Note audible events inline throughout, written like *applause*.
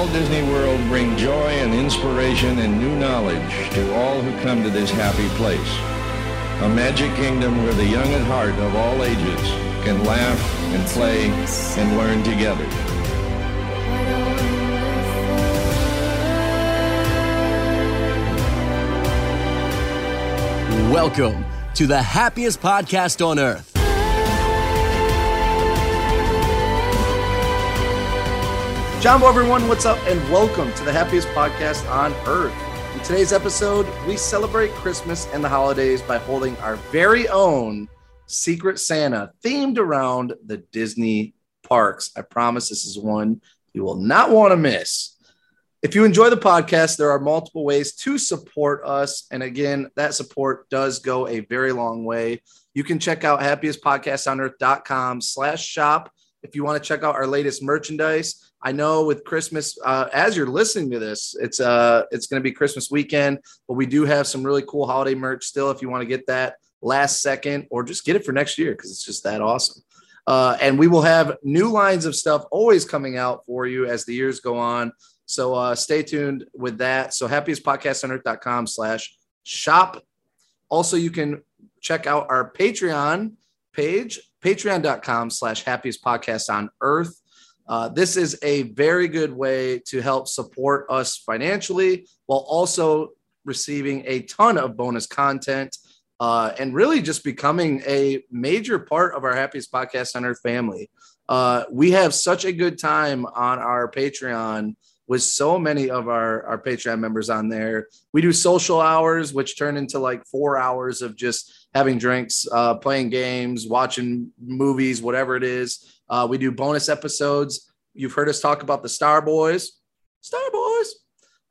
Walt Disney World bring joy and inspiration and new knowledge to all who come to this happy place. A magic kingdom where the young at heart of all ages can laugh and play and learn together. Welcome to the happiest podcast on earth. Jambo, everyone, what's up? And welcome to the happiest podcast on earth. In today's episode, we celebrate Christmas and the holidays by holding our very own Secret Santa themed around the Disney parks. I promise this is one you will not want to miss. If you enjoy the podcast, there are multiple ways to support us. And again, that support does go a very long way. You can check out happiestpodcastonearth.com slash shop if you want to check out our latest merchandise. I know with Christmas, uh, as you're listening to this, it's uh it's going to be Christmas weekend, but we do have some really cool holiday merch still. If you want to get that last second, or just get it for next year because it's just that awesome. Uh, and we will have new lines of stuff always coming out for you as the years go on. So uh, stay tuned with that. So happiestpodcastonearth.com slash shop. Also, you can check out our Patreon page, patreon.com slash happiest podcast on earth. Uh, this is a very good way to help support us financially while also receiving a ton of bonus content uh, and really just becoming a major part of our happiest podcast earth family. Uh, we have such a good time on our Patreon with so many of our, our Patreon members on there. We do social hours, which turn into like four hours of just having drinks, uh, playing games, watching movies, whatever it is. Uh, we do bonus episodes. You've heard us talk about the Star Boys, Star Boys.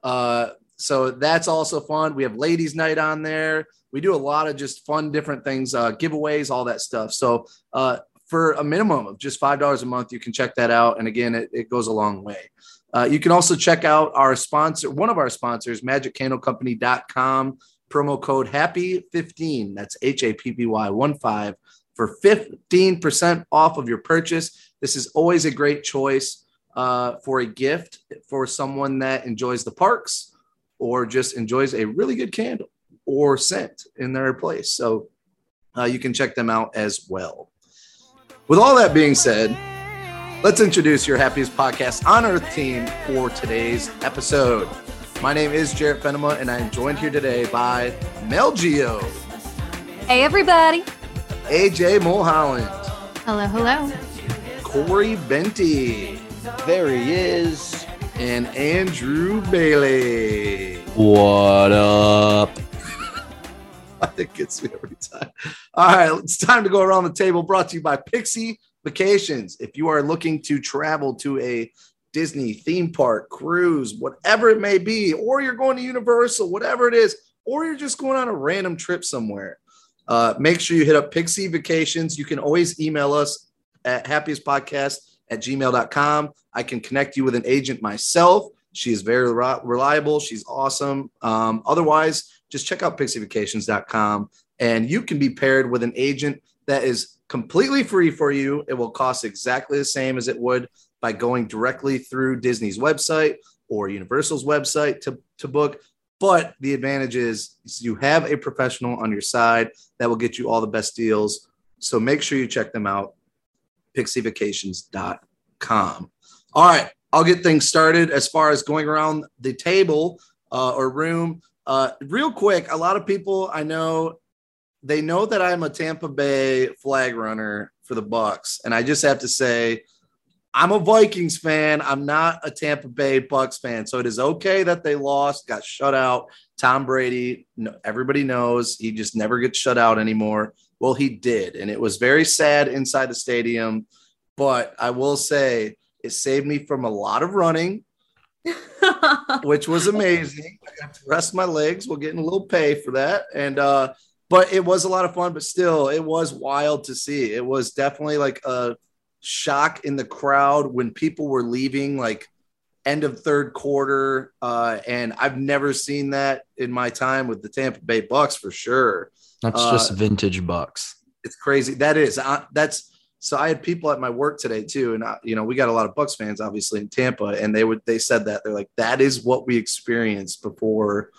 Uh, so that's also fun. We have ladies' night on there. We do a lot of just fun, different things, uh, giveaways, all that stuff. So uh, for a minimum of just five dollars a month, you can check that out. And again, it, it goes a long way. Uh, you can also check out our sponsor, one of our sponsors, MagicCandleCompany.com. Promo code Happy15. That's H A P P Y 1 5 for 15% off of your purchase. This is always a great choice uh, for a gift for someone that enjoys the parks or just enjoys a really good candle or scent in their place. So uh, you can check them out as well. With all that being said, let's introduce your happiest podcast on earth team for today's episode. My name is Jarrett Fenema, and I am joined here today by Mel Geo. Hey, everybody. AJ Mulholland. Hello, hello. Corey Benty. There he is. And Andrew Bailey. What up? *laughs* It gets me every time. All right, it's time to go around the table. Brought to you by Pixie Vacations. If you are looking to travel to a Disney theme park, cruise, whatever it may be, or you're going to Universal, whatever it is, or you're just going on a random trip somewhere, uh, make sure you hit up Pixie Vacations. You can always email us at happiestpodcast at gmail.com. I can connect you with an agent myself. She is very reliable. She's awesome. Um, otherwise, just check out pixievacations.com and you can be paired with an agent that is completely free for you. It will cost exactly the same as it would by going directly through Disney's website or Universal's website to, to book. But the advantage is, you have a professional on your side that will get you all the best deals. So make sure you check them out, pixievacations.com. All right, I'll get things started as far as going around the table uh, or room. Uh, real quick, a lot of people I know they know that I'm a Tampa Bay flag runner for the Bucks, and I just have to say, I'm a Vikings fan. I'm not a Tampa Bay Bucks fan, so it is okay that they lost, got shut out. Tom Brady, everybody knows he just never gets shut out anymore. Well, he did, and it was very sad inside the stadium. But I will say, it saved me from a lot of running, *laughs* which was amazing. I got to rest my legs while getting a little pay for that, and uh, but it was a lot of fun. But still, it was wild to see. It was definitely like a shock in the crowd when people were leaving, like end of third quarter. Uh, and I've never seen that in my time with the Tampa Bay Bucks for sure. That's Uh, just vintage bucks. It's crazy. That is. Uh, that's So I had people at my work today too, and I, you know we got a lot of Bucks fans obviously in Tampa, and they would they said that they're like that is what we experienced before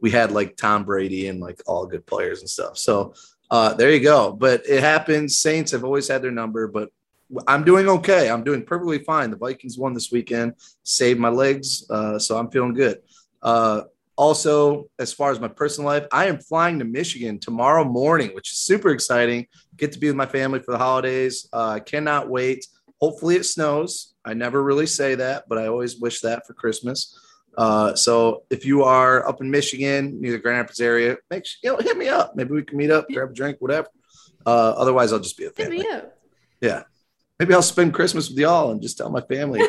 we had like Tom Brady and like all good players and stuff. So uh, there you go. But it happens. Saints have always had their number, but I'm doing okay. I'm doing perfectly fine. The Vikings won this weekend, saved my legs, uh, so I'm feeling good. Uh, also, as far as my personal life, I am flying to Michigan tomorrow morning, which is super exciting. Get to be with my family for the holidays. Uh, cannot wait. Hopefully, it snows. I never really say that, but I always wish that for Christmas. Uh, so if you are up in Michigan, near the Grand Rapids area, make sure, you know hit me up. Maybe we can meet up, grab a drink, whatever. Uh, otherwise, I'll just be a Hit family. me up. Yeah, maybe I'll spend Christmas with y'all and just tell my family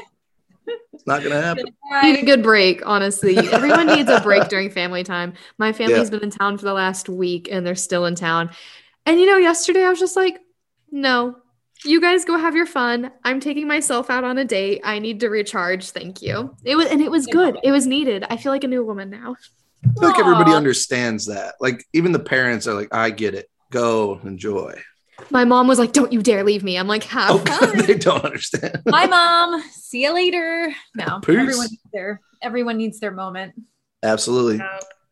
it's not gonna happen. *laughs* Need a good break, honestly. Everyone needs a break during family time. My family's been in town for the last week and they're still in town. And you know, yesterday I was just like, no, you guys go have your fun. I'm taking myself out on a date. I need to recharge. Thank you. It was and it was good. It was needed. I feel like a new woman now. I feel like everybody understands that. Like even the parents are like, I get it. Go enjoy. My mom was like, Don't you dare leave me. I'm like, have Oh, *laughs* fun. they don't understand. Bye, mom. See you later. No, Peace. everyone needs their everyone needs their moment. Absolutely.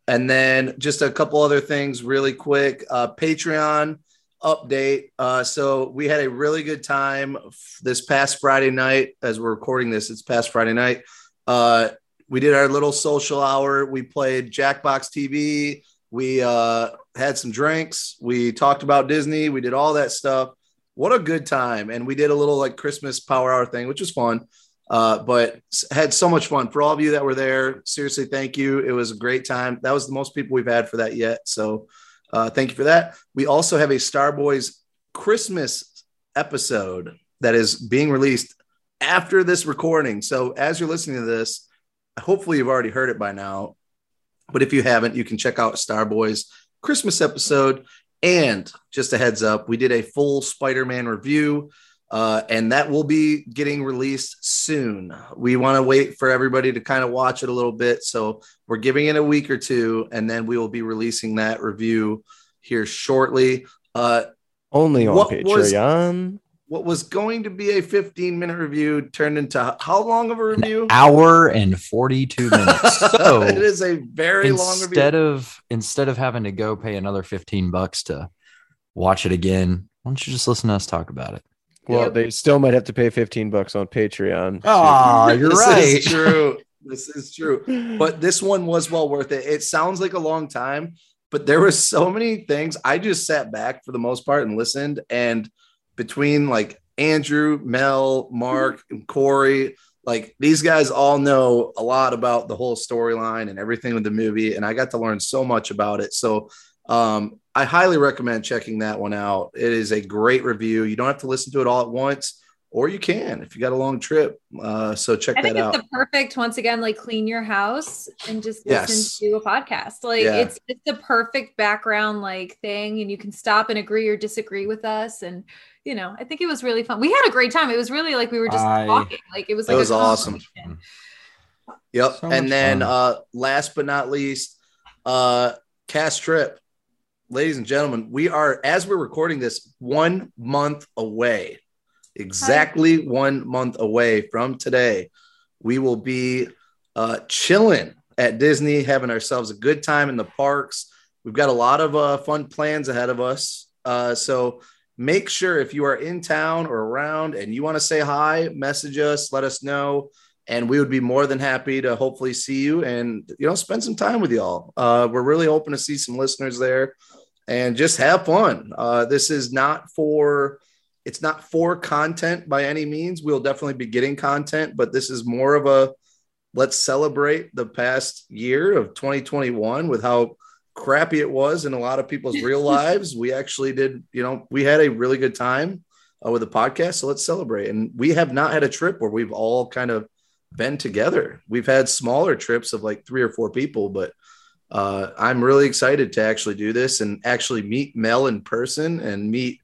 And then just a couple other things really quick. Uh, Patreon update. Uh, so we had a really good time f- this past Friday night as we're recording this. It's past Friday night. Uh, we did our little social hour. We played Jackbox TV. We uh, had some drinks. We talked about Disney. We did all that stuff. What a good time. And we did a little like Christmas power hour thing, which was fun. Uh, but had so much fun for all of you that were there. Seriously, thank you. It was a great time. That was the most people we've had for that yet. So uh, thank you for that. We also have a Starboys Christmas episode that is being released after this recording. So as you're listening to this, hopefully you've already heard it by now. But if you haven't, you can check out Starboys Christmas episode. And just a heads up, we did a full Spider Man review, uh, and that will be getting released soon. We want to wait for everybody to kind of watch it a little bit. So we're giving it a week or two, and then we will be releasing that review here shortly. Uh, Only on What was- Patreon. What was going to be a 15 minute review turned into how long of a review? hour and 42 *laughs* minutes. So it is a very long instead review. of instead of having to go pay another 15 bucks to watch it again, why don't you just listen to us talk about it? Well, Yep. they still might have to pay 15 bucks on Patreon. Oh, *laughs* you're this right. is true. *laughs* This is true. But this one was well worth it. It sounds like a long time, but there were so many things. I just sat back for the most part and listened. And between like Andrew, Mel, Mark, and Corey, like these guys all know a lot about the whole storyline and everything with the movie. And I got to learn so much about it. So um, I highly recommend checking that one out. It is a great review. You don't have to listen to it all at once, or you can if you got a long trip. Uh, so check I that think out. it's the perfect once again, like clean your house and just Yes. listen to a podcast. Like Yeah. it's it's the perfect background like thing, and you can stop and agree or disagree with us. And you know, I think it was really fun. We had a great time. It was really like we were just I- talking. Like it was That like was a awesome. conversation. Yep. So and then fun. uh last but not least, uh cast trip. Ladies and gentlemen, we are as we're recording this one month away. Exactly one month away from today. We will be uh chilling at Disney, having ourselves a good time in the parks. We've got a lot of uh fun plans ahead of us. Uh so make sure if you are in town or around and you want to say hi, message us, let us know and we would be more than happy to hopefully see you and you know spend some time with y'all. Uh, we're really hoping to see some listeners there. And just have fun. Uh, this is not for it's not for content by any means. We'll definitely be getting content but this is more of a let's celebrate the past year of 2021 with how crappy it was in a lot of people's *laughs* real lives we actually did you know we had a really good time uh, with the podcast so let's celebrate and we have not had a trip where we've all kind of been together. We've had smaller trips of like three or four people, but uh, I'm really excited to actually do this and actually meet Mel in person and meet.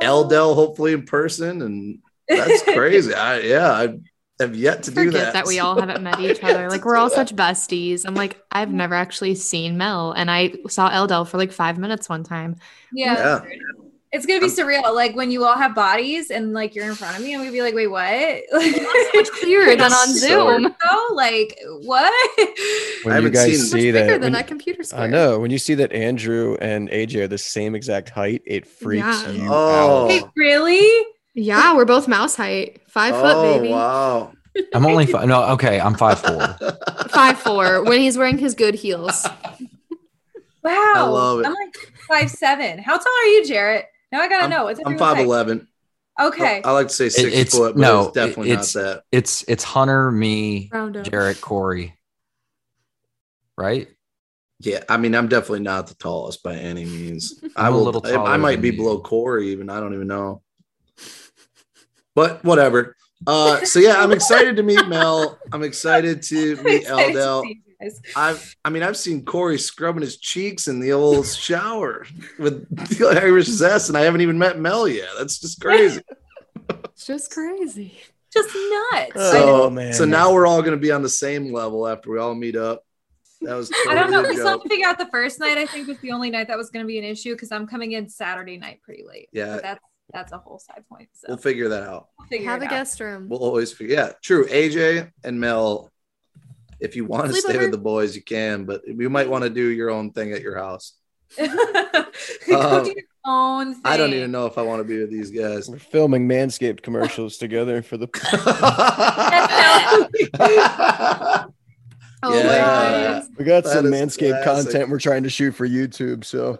Eldel hopefully in person. And that's *laughs* crazy. I, yeah, I have yet to do Forget that. that. we all haven't met each *laughs* other. Like we're all that. such besties. I'm like, I've never actually seen Mel, and I saw Eldel for like five minutes one time. yeah. Yeah. It's gonna be I'm- surreal. Like when you all have bodies and like you're in front of me, I'm gonna be like, wait, what? *laughs* much clearer than on So- Zoom. *laughs* Oh, like what? When you haven't guys seen- Much see bigger that, than that computer square. I know when you see that Andrew and AJ are the same exact height, it freaks Yeah. you Oh. out. Wait, really? Yeah, we're both mouse height. Five oh, foot, baby. wow. I'm only five. No, okay, I'm five four. *laughs* Five four when he's wearing his good heels. Wow. I love it. I'm like five seven. How tall are you, Jarrett? Now I gotta I'm- know. What's I'm everyone's height? 5'11. Okay. I like to say six it's- foot, but no, it's definitely it's- not that. It's it's Hunter, me, Round. Jarrett, Corey. Right? Yeah, I mean, I'm definitely not the tallest by any means. I I'm a will. little I- I might be you. below Corey, even. I don't even know. But whatever. Uh, so yeah, I'm excited to meet Mel. I'm excited *laughs* to meet excited to Eldel. see you guys. I've, I mean, I've seen Corey scrubbing his cheeks in the old shower with the *laughs* Irish zest, and I haven't even met Mel yet. That's just *laughs* crazy. It's just crazy. Just nuts. Oh, So, man. so now we're all going to be on the same level after we all meet up. That was I don't know. We still have to figure out the first night. I think was the only night that was going to be an issue because I'm coming in Saturday night pretty late. Yeah. But that's that's a whole side point. So We'll figure that out. we'll figure Have a out. guest room. We'll always figure. Yeah, true. AJ and Mel, if you want to stay over. with the boys, you can, but you might want to do your own thing at your house. *laughs* Um, do your own thing. I don't even know if I want to be with these guys. We're filming Manscaped commercials together for the. *laughs* *laughs* Oh Yeah. my god. We got That some Manscaped classic. content we're trying to shoot for YouTube. So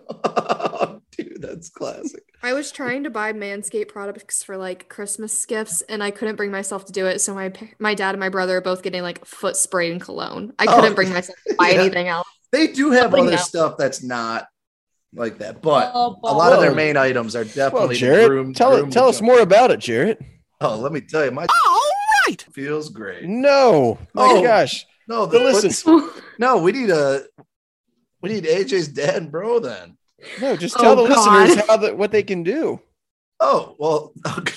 Dude, that's classic. I was trying to buy Manscaped products for like Christmas gifts, and I couldn't bring myself to do it. So my my dad and my brother are both getting like foot spray and cologne. I Oh, couldn't bring myself to buy yeah. anything else. They do have Something other else. stuff that's not like that, but Oh, a lot of their main items are definitely well, the Jarrett, groom- tell groom tell us more about it, Jarrett. Oh, let me tell you, my right feels great. No, my Oh. gosh, No, the, But listen. no, we need a we need AJ's dad and bro then. No, just Oh, tell the God. listeners how the, what they can do. Oh, well, okay.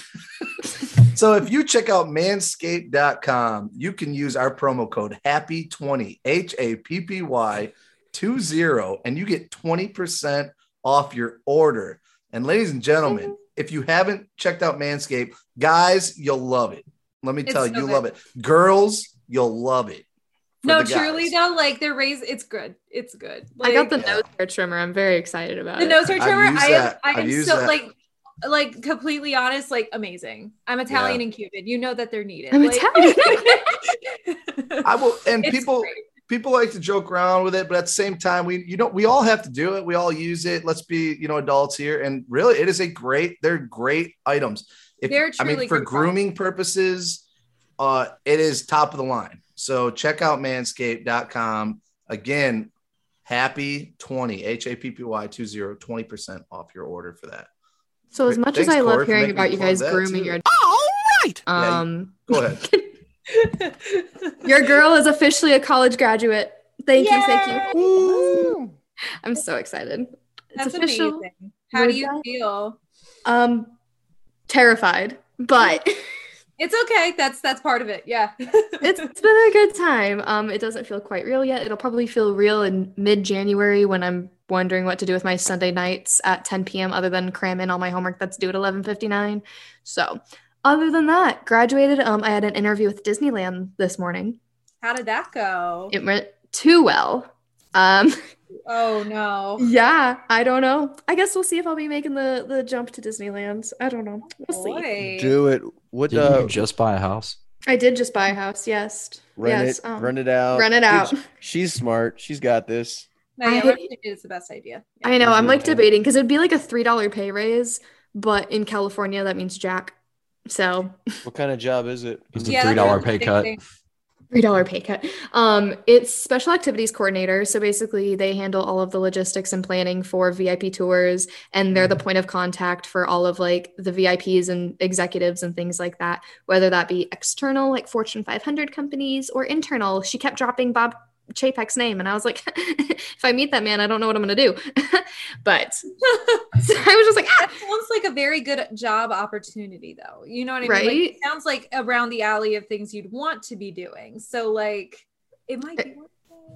*laughs* so if you check out manscaped.com, you can use our promo code HAPPY20, H A P P Y 20, and you get 20% off your order. And ladies and gentlemen, mm-hmm. if you haven't checked out Manscaped, guys, you'll love it. Let me It's tell so you, you'll love it. Girls, you'll love it. For No, truly guys. though, like they're raised. It's good. It's good. Like, I got the Yeah. nose hair trimmer. I'm very excited about the it. nose hair trimmer. I am. I I've am so that. like, like completely honest. Like amazing. I'm Italian and Cuban. You know that they're needed. I'm Like- *laughs* I will, and It's people, great. people like to joke around with it, but at the same time, we you know we all have to do it. We all use it. Let's be you know adults here, and really, it is a great. They're great items. If, They're I mean, truly for good grooming purposes, uh, it is top of the line. So check out Manscaped.com again. Happy twenty H A P P Y 20 20 percent off your order for that. So as much Thanks, as I Corey, love hearing about you guys grooming too. your Yeah, um Go ahead. *laughs* *laughs* your girl is officially a college graduate. Thank you, thank you. Woo! I'm so excited. It's That's official. amazing. How We're do you done. feel? Um terrified, but *laughs* It's okay. That's that's part of it. Yeah. *laughs* it's, it's been a good time. Um, it doesn't feel quite real yet. It'll probably feel real in mid-January when I'm wondering what to do with my Sunday nights at 10 p.m. other than cram in all my homework that's due at 11:59. So, other than that, graduated. Um, I had an interview with Disneyland this morning. How did that go? It went too well. Um, oh no. yeah, I don't know. I guess we'll see if I'll be making the the jump to Disneyland. I don't know. We'll see. Do it. What Didn't uh, you just buy a house? I did just buy a house. Yes. rent yes. it, um, rent it out, rent it Dude, out. she's smart. She's got this. No, yeah, I- whatever you did is the best idea. Yeah. I know. I'm like debating because it'd be like a three dollar pay raise, but in California that means jack. So What kind of job is it? It's a Yeah, that's $3 pay cut. thing. Three dollar pay cut. Um, it's special activities coordinator. So basically, they handle all of the logistics and planning for VIP tours, and they're the point of contact for all of like the VIPs and executives and things like that. Whether that be external, like Fortune 500 companies, or internal. She kept dropping Bob Chapek's name, and I was like, *laughs* if I meet that man, I don't know what I'm gonna do. *laughs* but so *laughs* I was just like, ah, That sounds like a very good job opportunity, though. You know what I mean? Like, Right? it sounds like around the alley of things you'd want to be doing. So, like, it might be worth.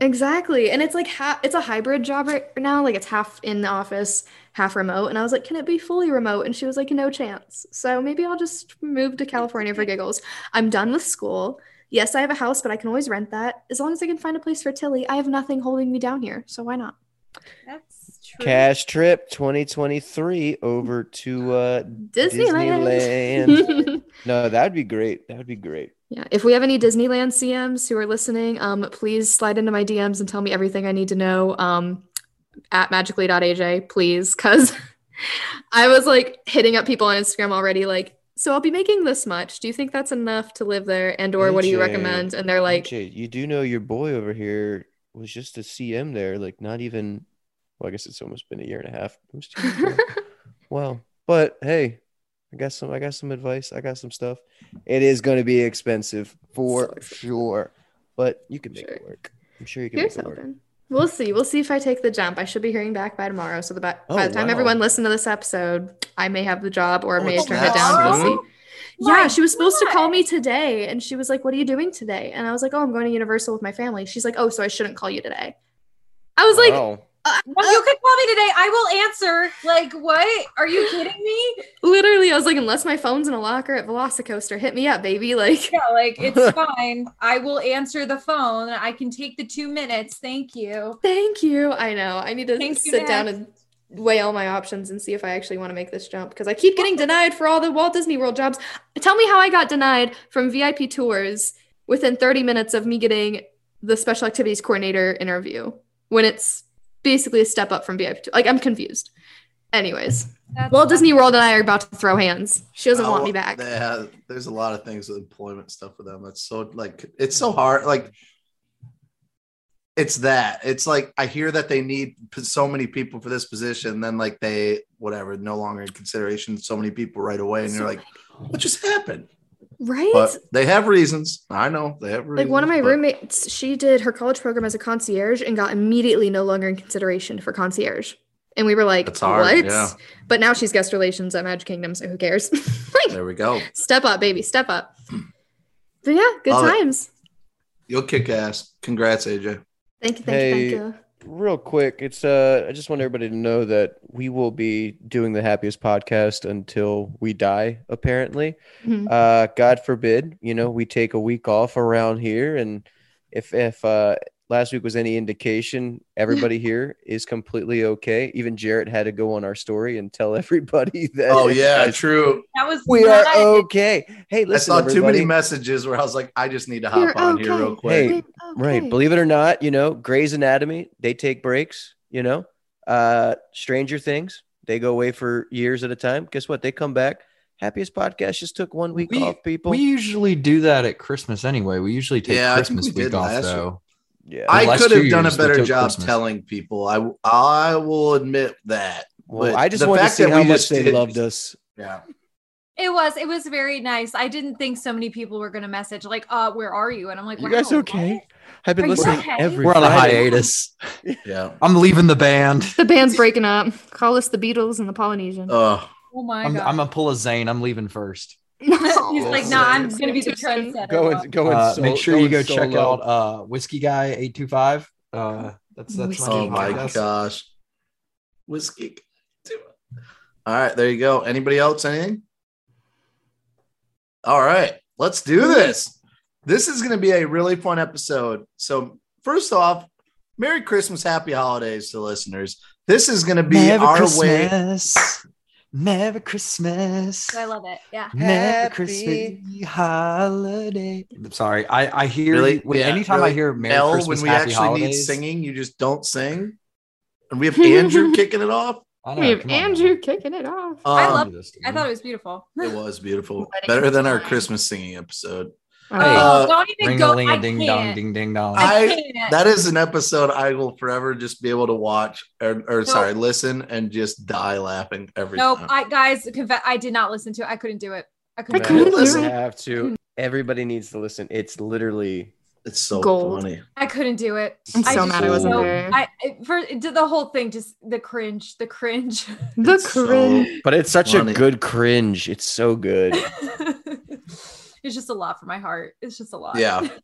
Exactly. And it's like ha- it's a hybrid job right now. Like it's half in the office, half remote. And I was like, can it be fully remote? And she was like, no chance. So maybe I'll just move to California for giggles. I'm done with school. Yes, I have a house, but I can always rent that. As long as I can find a place for Tilly, I have nothing holding me down here. So why not? That's true. Cash trip 2023 over to uh Disneyland. Disneyland. *laughs* no, that would be great. That would be great. Yeah, if we have any Disneyland CMs who are listening, um, please slide into my DMs and tell me everything I need to know. Um, at magically.aj, please, because *laughs* I was like hitting up people on Instagram already, like, so I'll be making this much. Do you think that's enough to live there? And or what do you recommend? And they're like, AJ, you do know your boy over here was just a CM there, like not even. Well, I guess it's almost been a year and a half. It was two years ago. *laughs* well, but hey, I got some. I got some advice. I got some stuff. It is going to be expensive for So sure, but you can make Sure. it work. I'm sure you can here's make it work. Something. We'll see. We'll see if I take the jump. I should be hearing back by tomorrow. So the by, Oh, by the time wow. everyone listen to this episode, I may have the job or Oh, may it's turn that it down. We'll soon? see. Yeah, she was supposed to call me today and she was like, What are you doing today? And I was like, Oh, I'm going to Universal with my family. She's like, Oh, so I shouldn't call you today. I was like, Wow. Uh, Well, you could call me today. I will answer. Like, what? Are you kidding me? literally, I was like, Unless my phone's in a locker at Velocicoaster, hit me up, baby. *laughs* Like, Yeah, like it's *laughs* fine. I will answer the phone. I can take the two minutes. Thank you. thank you. I know. I need to Thank sit down and weigh all my options and see if I actually want to make this jump because I keep getting denied for all the Walt Disney World jobs. Tell me how I got denied from VIP tours within 30 minutes of me getting the special activities coordinator interview when it's basically a step up from VIP. tour. Like, I'm confused. Anyways, That's Walt Disney World and I are about to throw hands. She doesn't uh, want Oh, me back. Yeah, there's a lot of things with employment stuff with them. That's so like it's so hard. Like it's that. It's like I hear that they need so many people for this position, then like they whatever, no longer in consideration. So many people right away, and So you're like, what just happened? Right? But they have reasons. I know they have reasons. Like one of my but- roommates, she did her college program as a concierge and got immediately no longer in consideration for concierge. And we were like, That's hard, what? yeah. But now she's guest relations at Magic Kingdom, so who cares? *laughs* like, There we go. step up, baby, step up. *clears throat* But yeah, good Love it. times. You'll kick ass. Congrats, AJ. Thank you, thank Hey, you, thank you. Real quick, it's uh I just want everybody to know that we will be doing the happiest podcast until we die, apparently. Mhm. Uh God forbid, you know, we take a week off around here and if if uh last week was any indication, everybody *laughs* here is completely okay. Even Jarrett had to go on our story and tell everybody *laughs* that Oh yeah, guys, true. That was we are not- okay. Hey, listen, I saw too many messages where I was like, I just need to hop You're on here real quick. Hey, Right. Believe it or not, you know, Grey's Anatomy, they take breaks, you know. Uh Stranger Things, they go away for years at a time. Guess what? They come back. Happiest podcast just took one week We- off, people. We usually do that at Christmas anyway. We usually take Yeah, Christmas we week off last year. Though. yeah. I could have done a better job Christmas. telling people. I I will admit that. well, but I just the wanted to see how much they did- loved us. Yeah. It was. It was very nice. I didn't think so many people were gonna message like, "Uh, where are you?" And I'm like, You wow, guys what? okay? I've been Are listening okay? every We're on a hiatus. *laughs* Yeah. I'm leaving the band. The band's breaking up. Call us the Beatles and the Polynesian. Oh, Oh my I'm, god. I'm gonna pull a Zayn. I'm leaving first. He's like, no, I'm Too gonna be the soon. trendsetter. Going going Uh, sol- make sure you go going check out uh, Whiskey Guy eight two five. Uh, that's that's Whiskey oh my podcast. gosh. Whiskey. All right, there you go. Anybody else? Anything? All right, let's do this. This is going to be a really fun episode. So, first off, Merry Christmas, Happy Holidays to listeners. This is going to be Merry our way. Christmas. Merry Christmas. I love it. Yeah. Merry Happy- Christmas holiday. I'm sorry. I, I hear Really? when- Yeah, anytime really? I hear Merry L, Christmas, when we Happy actually need Holidays, singing, you just don't sing. And we have *laughs* Andrew kicking it off. Know, We have come on, Andrew kicking it off. I Um, love- this I thought it was beautiful. It was beautiful. *laughs* Better than our. Christmas singing episode. Oh, Uh, oh, don't even Ring go. a ling ding can't. dong ding ding dong. I- can't. That is an episode I will forever just be able to watch or, or sorry, listen and just die laughing every Nope. time. I guys, conf- I did not listen to it. I couldn't do it. I couldn't. Man, do it. couldn't listen, You have to. Everybody needs to listen. It's literally It's so Gold. funny. I couldn't do it. I'm so just mad I wasn't there. I for did the whole thing, just the cringe, the cringe. the It's so- cringe. but it's such Funny. a good cringe. It's so good. *laughs* it's just a lot for my heart. It's just a lot. Yeah. *laughs*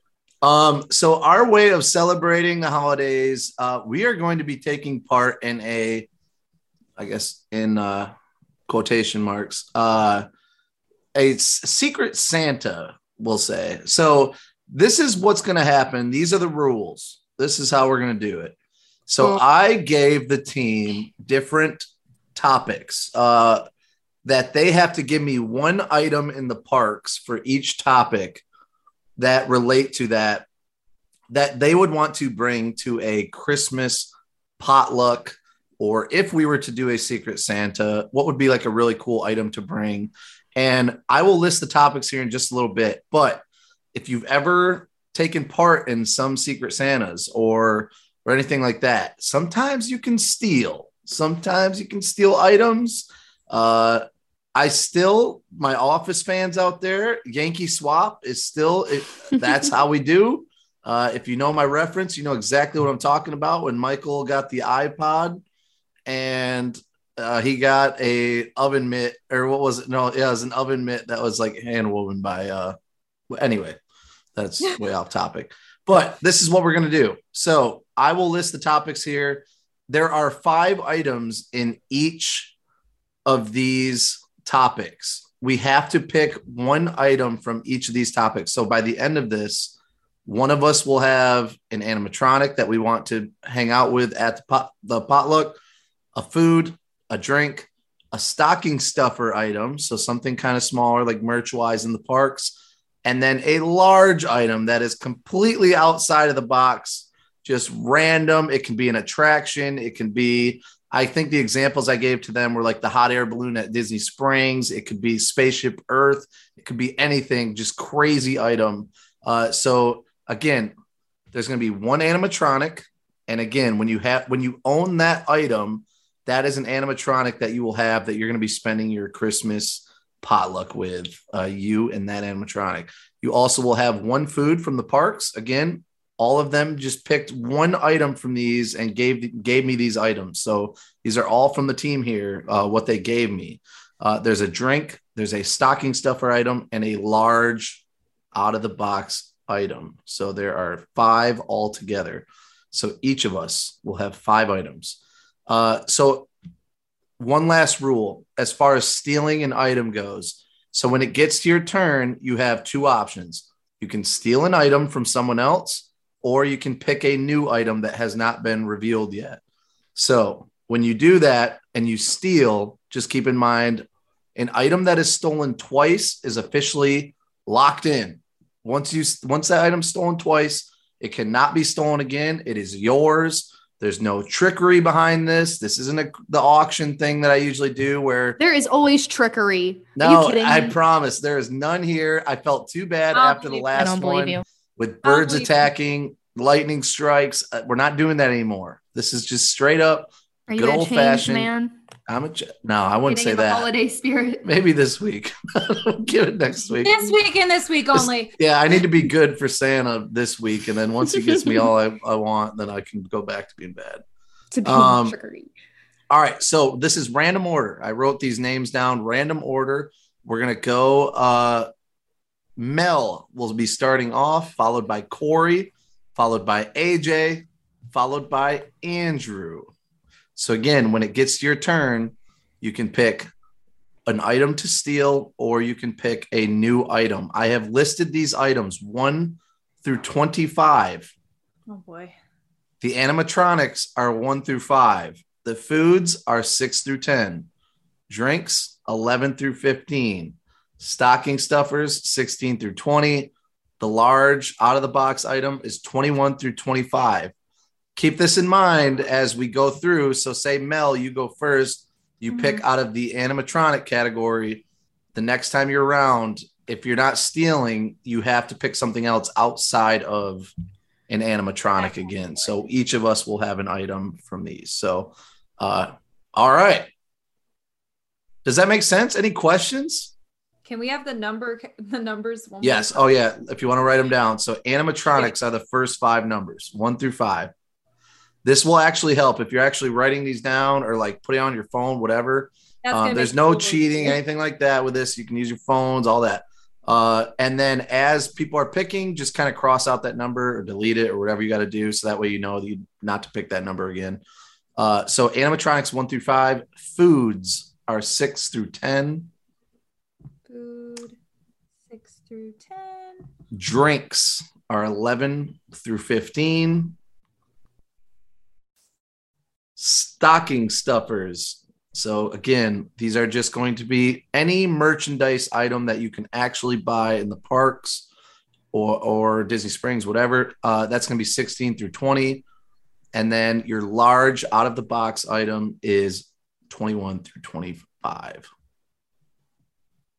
Um, so our way of celebrating the holidays, uh, we are going to be taking part in a, I guess in uh, quotation marks, uh, a secret Santa, we'll say. So this is what's going to happen. These are the rules. This is how we're going to do it. So I gave the team different topics uh, that they have to give me one item in the parks for each topic that relate to that that they would want to bring to a Christmas potluck or if we were to do a secret Santa, what would be like a really cool item to bring? And I will list the topics here in just a little bit. But if you've ever taken part in some secret Santas or or anything like that, sometimes you can steal. Sometimes you can steal items. Uh, I still, my office fans out there, Yankee Swap is still, it, that's how we do. Uh, if you know my reference, you know exactly what I'm talking about. When Michael got the iPod and uh, he got a oven mitt, or what was it? No, yeah, it was an oven mitt that was like hand woven by. Uh, anyway, that's *laughs* way off topic. But this is what we're gonna do. So I will list the topics here. There are five items in each of these topics. We have to pick one item from each of these topics. So by the end of this, one of us will have an animatronic that we want to hang out with at the, pot, the potluck, a food, a drink, a stocking stuffer item. So something kind of smaller, like merch wise in the parks, and then a large item that is completely outside of the box, just random. It can be an attraction, it can be I think the examples I gave to them were like the hot air balloon at Disney Springs. It could be Spaceship Earth. It could be anything, just crazy item. Uh, so again, there's going to be one animatronic, and again, when you have when you own that item, that is an animatronic that you will have that you're going to be spending your Christmas potluck with. Uh, you and that animatronic. You also will have one food from the parks. Again, all of them just picked one item from these and gave gave me these items. So these are all from the team here. Uh, what they gave me. Uh, there's a drink, there's a stocking stuffer item, and a large out of the box item. So there are five altogether. So each of us will have five items. Uh, so one last rule as far as stealing an item goes. So when it gets to your turn, you have two options. You can steal an item from someone else, or you can pick a new item that has not been revealed yet. So when you do that and you steal, just keep in mind an item that is stolen twice is officially locked in. Once you once that item's stolen twice, it cannot be stolen again. It is yours. There's no trickery behind this. This isn't a, the auction thing that I usually do where There is always trickery. No, I promise there is none here. I felt too bad I'll after the believe- I last don't believe one you. With birds attacking, lightning strikes. Uh, We're not doing that anymore. This is just straight up. Are good old fashioned- man? I'm a ch- no, I wouldn't Getting say that. holiday spirit. *laughs* Maybe this week. *laughs* Give it next week. This week and this week This- only. Yeah, I need to be good for Santa this week, and then once he gets me *laughs* all I, I want, then I can go back to being bad. To be Um, trickery. All right, so this is random order. I wrote these names down, random order. We're gonna go. Uh, Mel will be starting off, followed by Corey, followed by AJ, followed by Andrew. So again, when it gets to your turn, you can pick an item to steal, or you can pick a new item. I have listed these items one through twenty-five. Oh boy. The animatronics are one through five. The foods are six through 10. Drinks, 11 through 15. Stocking stuffers, 16 through 20. The large out of the box item is 21 through 25. Keep this in mind as we go through. So, say, Mel, you go first. You pick out of the animatronic category. The next time you're around, if you're not stealing, you have to pick something else outside of an animatronic again. So each of us will have an item from these. So, uh, all right. Does that make sense? Any questions? Can we have the number *laughs* the numbers one Yes. Oh, yeah. If you want to write them down. So animatronics are the first five numbers, one through five. This will actually help if you're actually writing these down or like putting on your phone, whatever. Um, there's no cheating, anything like that with this. You can use your phones, all that. Uh, and then as people are picking, just kind of cross out that number or delete it or whatever you got to do. So that way you know that you not to pick that number again. Uh, so animatronics one through five, foods are six through 10, Food six through ten. drinks are 11 through 15, stocking stuffers. So again, these are just going to be any merchandise item that you can actually buy in the parks or or Disney Springs, whatever. Uh, that's going to be 16 through 20. And then your large out of the box item is 21 through 25.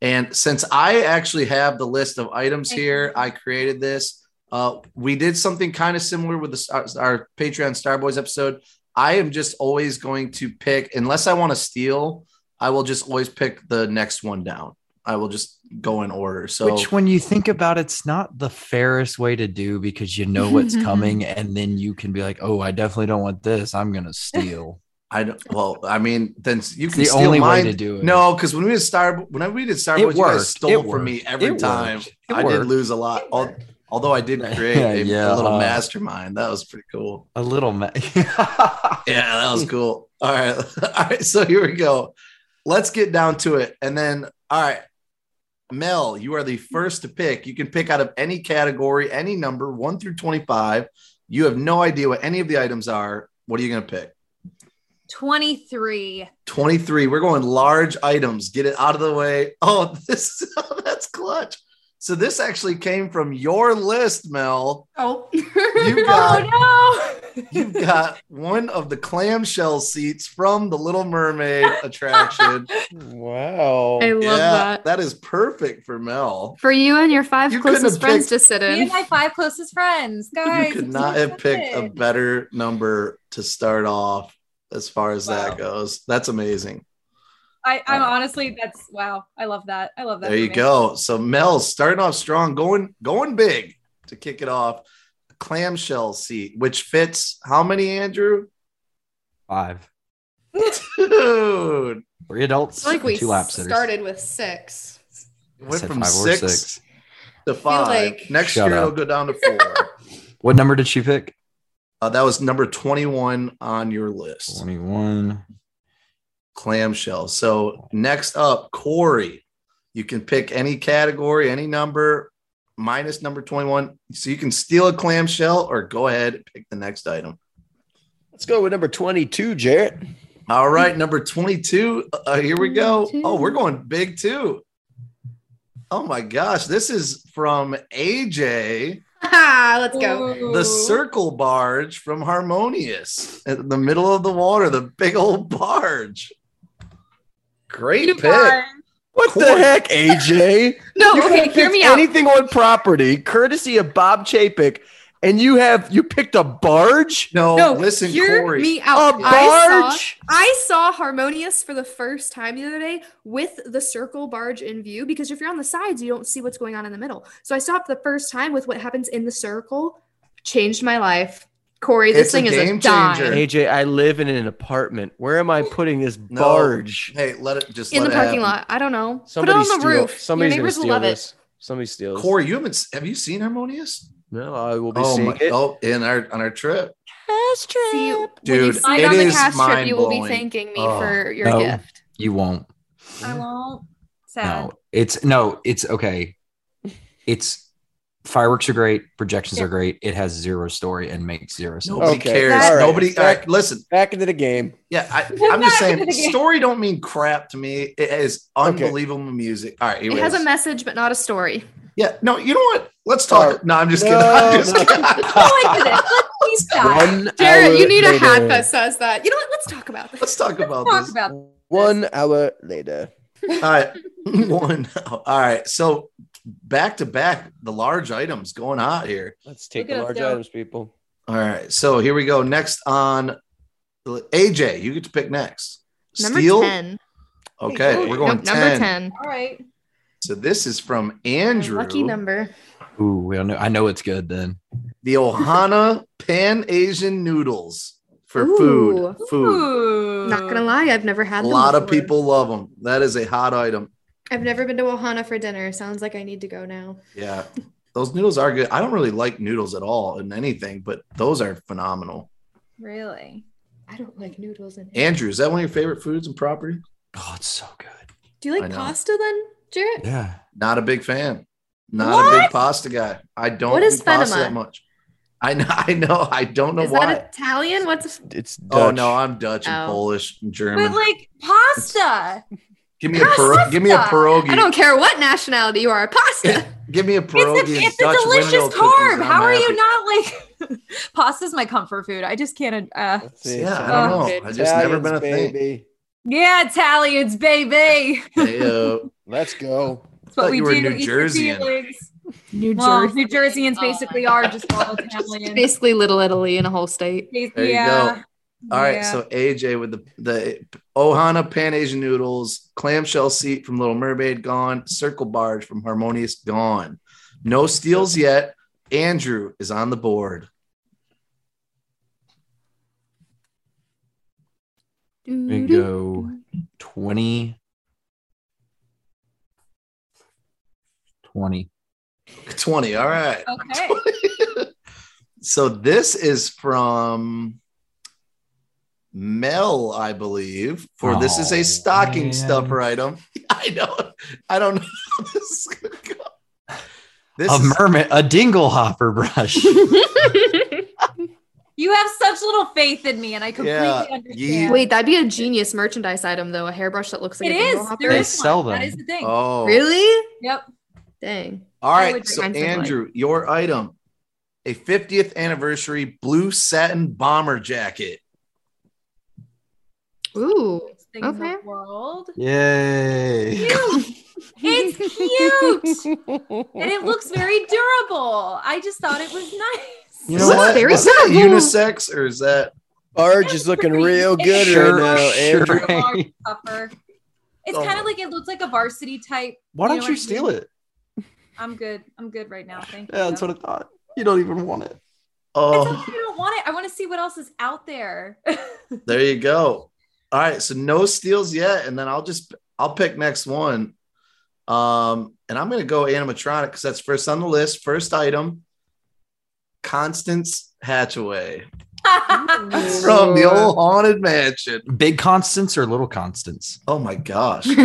And since I actually have the list of items Thank here, you. I created this. Uh, we did something kind of similar with the, our, our Patreon Starboys episode. I am just always going to pick, unless I want to steal, I will just always pick the next one down. I will just go in order. So Which, when you think about it, it's not the fairest way to do because you know what's *laughs* coming, and then you can be like, "Oh, I definitely don't want this. I'm gonna steal." I don't. Well, I mean, then you can the steal only way to do it. No, because when we did Star, when we did Star Wars, you guys stole It from me every It time. I did lose a lot. Al- Although I did *laughs* create a, Yeah, a little uh, mastermind. That was pretty cool. A little, ma- *laughs* Yeah, that was cool. All right. *laughs* All right. So here we go. Let's get down to it. And then, all right. Mel, you are the first to pick. You can pick out of any category, any number, one through 25. You have no idea what any of the items are. What are you going to pick? 23. 23. We're going large items. Get it out of the way. Oh, *laughs* this that's clutch. So this actually came from your list, Mel. Oh. You *laughs* got Oh *laughs* you've got one of the clamshell seats from the Little Mermaid attraction. Wow. I love that. that is perfect for Mel. For you and your five You closest friends picked- to sit no! Me in. and my five closest friends, guys. you could not have picked a better number to start off as far as Wow. that goes. That's amazing. I, I'm honestly, that's wow. I love that. I love that. There you me. go. So Mel's starting off strong, going going big to kick it off. A clamshell seat, which fits how many, Andrew? five, Dude, three adults, I like we two lap sitters. started with six. it went from five six, six. to five. like- Next Shut year up. it'll go down to four. *laughs* What number did she pick? Uh, that was number twenty-one on your list. Twenty-one. Clamshell. So next up, Corey. You can pick any category, any number, minus number twenty-one. So you can steal a clamshell or go ahead and pick the next item. Let's go with number 22, Jarrett. All right, number 22. Uh, here we go. 22. Oh, we're going big too. Oh my gosh, this is from AJ, Ah, let's go. Ooh. the circle barge from Harmonious in the middle of the water, the big old barge. Great You pick. guys. What Corey. the heck, AJ? *laughs* No, you okay, could hear pick me out. anything on property, courtesy of Bob Chapek, and you have you picked a barge? No, No, listen, hear Corey. me A out. I saw, barge? I saw Harmonious for the first time the other day with the circle barge in view because if you're on the sides, you don't see what's going on in the middle. So I saw it the first time with what happens in the circle. Changed my life. Corey, this It's a thing is game a dime. changer. AJ, I live in an apartment. Where am I putting this No. barge? Hey, let it just In let the it parking happen. lot. I don't know. Somebody Put it on the steal- roof. Your Somebody's gonna neighbors steal love this. Somebody steals. Corey, you haven't have you seen Harmonious? No, I will be Oh, seeing my, it. oh, in our on our trip. it. See, when you Dude, see it it on the is cast trip, you will be thanking me Oh, for your no. gift. You won't. I won't. Sad. No, it's no, it's okay. It's fireworks are great, projections Yeah. are great. It has zero story and makes zero sense. Nobody Okay. cares. That- Nobody. All Back- right, listen. Back into the game. Yeah, I, *laughs* I'm just saying. into the game. Story don't mean crap to me. It is Okay. unbelievable music. All right, It it has a message, but not a story. Yeah, no, you know what? Let's talk. All right. No, I'm just No, kidding. I'm just no. kidding. Go into this. Let's deep dive. Jarrett, you need a hat that says that. You know what? Let's talk about this. Let's talk about Talk this. about One hour later. All right, *laughs* one. All right, so back to back, the large items going hot here. Let's take Look the large items, people. All right, so here we go. Next on AJ, you get to pick next. Number Steel. 10. Okay, Hey, we're going Nope, 10. number 10. All right. So this is from Andrew. Lucky number. Ooh, we don't know. I know it's good then. The Ohana Pan Asian noodles for Ooh. food. Food. Ooh. Not gonna lie, I've never A had them A lot of people love them. That is a hot item. I've never been to Ohana for dinner. Sounds like I need to go now. Yeah, those noodles are good. I don't really like noodles at all in anything, but those are phenomenal. Really? I don't like noodles in Andrew, is that one of your favorite foods and property? Oh, it's so good. Do you like pasta then, Jarrett? Yeah. Not a big fan. Not a big pasta guy. I don't What is do pasta that much. I know. I know. I don't know Is why. that Italian? What's It's Dutch. oh no, I'm Dutch and Oh. Polish and German. But like pasta. give me a pierogi. Give me a pierogi. I don't care what nationality you are. Pasta. *laughs* Give me a It's pierogi. a, it's a delicious carb. How are happy. you not like *laughs* pasta's my comfort food. I just can't uh Yeah, I don't know. I just never been a thing. Baby. yeah, Italians, baby. Heyo. Uh, *laughs* let's go. That's what Thought we you were do. New eat your Jerseyan. feelings. New Well, Jersey. New Jerseyans basically are just all *laughs* Italian. Basically, Little Italy in a whole state. There you yeah. go. All right, Yeah. so AJ with the the Ohana Pan Asian noodles, clamshell seat from Little Mermaid gone, circle barge from Harmonious gone. No steals yet. Andrew is on the board. We go 20. 20. 20. All right. Okay. *laughs* So this is from Mel, I believe. For this is a Oh, stocking man. stuffer item. *laughs* I know. I don't know how *laughs* this is gonna go. This a is, mermaid, a dingle hopper brush. You have such little faith in me, and I completely Yeah, understand. ye- Wait, that'd be a genius merchandise item, though. A hairbrush that looks like it a dingle is. hopper. There They is sell one. Them. is the thing. oh Really? Yep. Dang. All I right. would So find something like- Andrew, your item. A 50th anniversary blue satin bomber jacket. Ooh. Biggest Thing in Okay. the world. Yay. Cute. It's cute, and it looks very durable. I just thought it was nice. You know that, what? Very is that unisex or is that Barge is looking real good Sure, right now, sure. Andrew. Large. *laughs* It's Oh. kind of like it looks like a varsity type. Why don't know you what I steal mean? it? I'm good. I'm good right now. Thank you. Yeah, that's what I thought. You don't even want it. Oh okay, I don't want it. I want to see what else is out there. *laughs* There you go. All right, so no steals yet, and then I'll just I'll pick next one. Um, and I'm gonna go animatronic because that's first on the list. First item, Constance Hatchaway *laughs* from the old haunted mansion. Big Constance or little Constance? Oh my gosh! *laughs*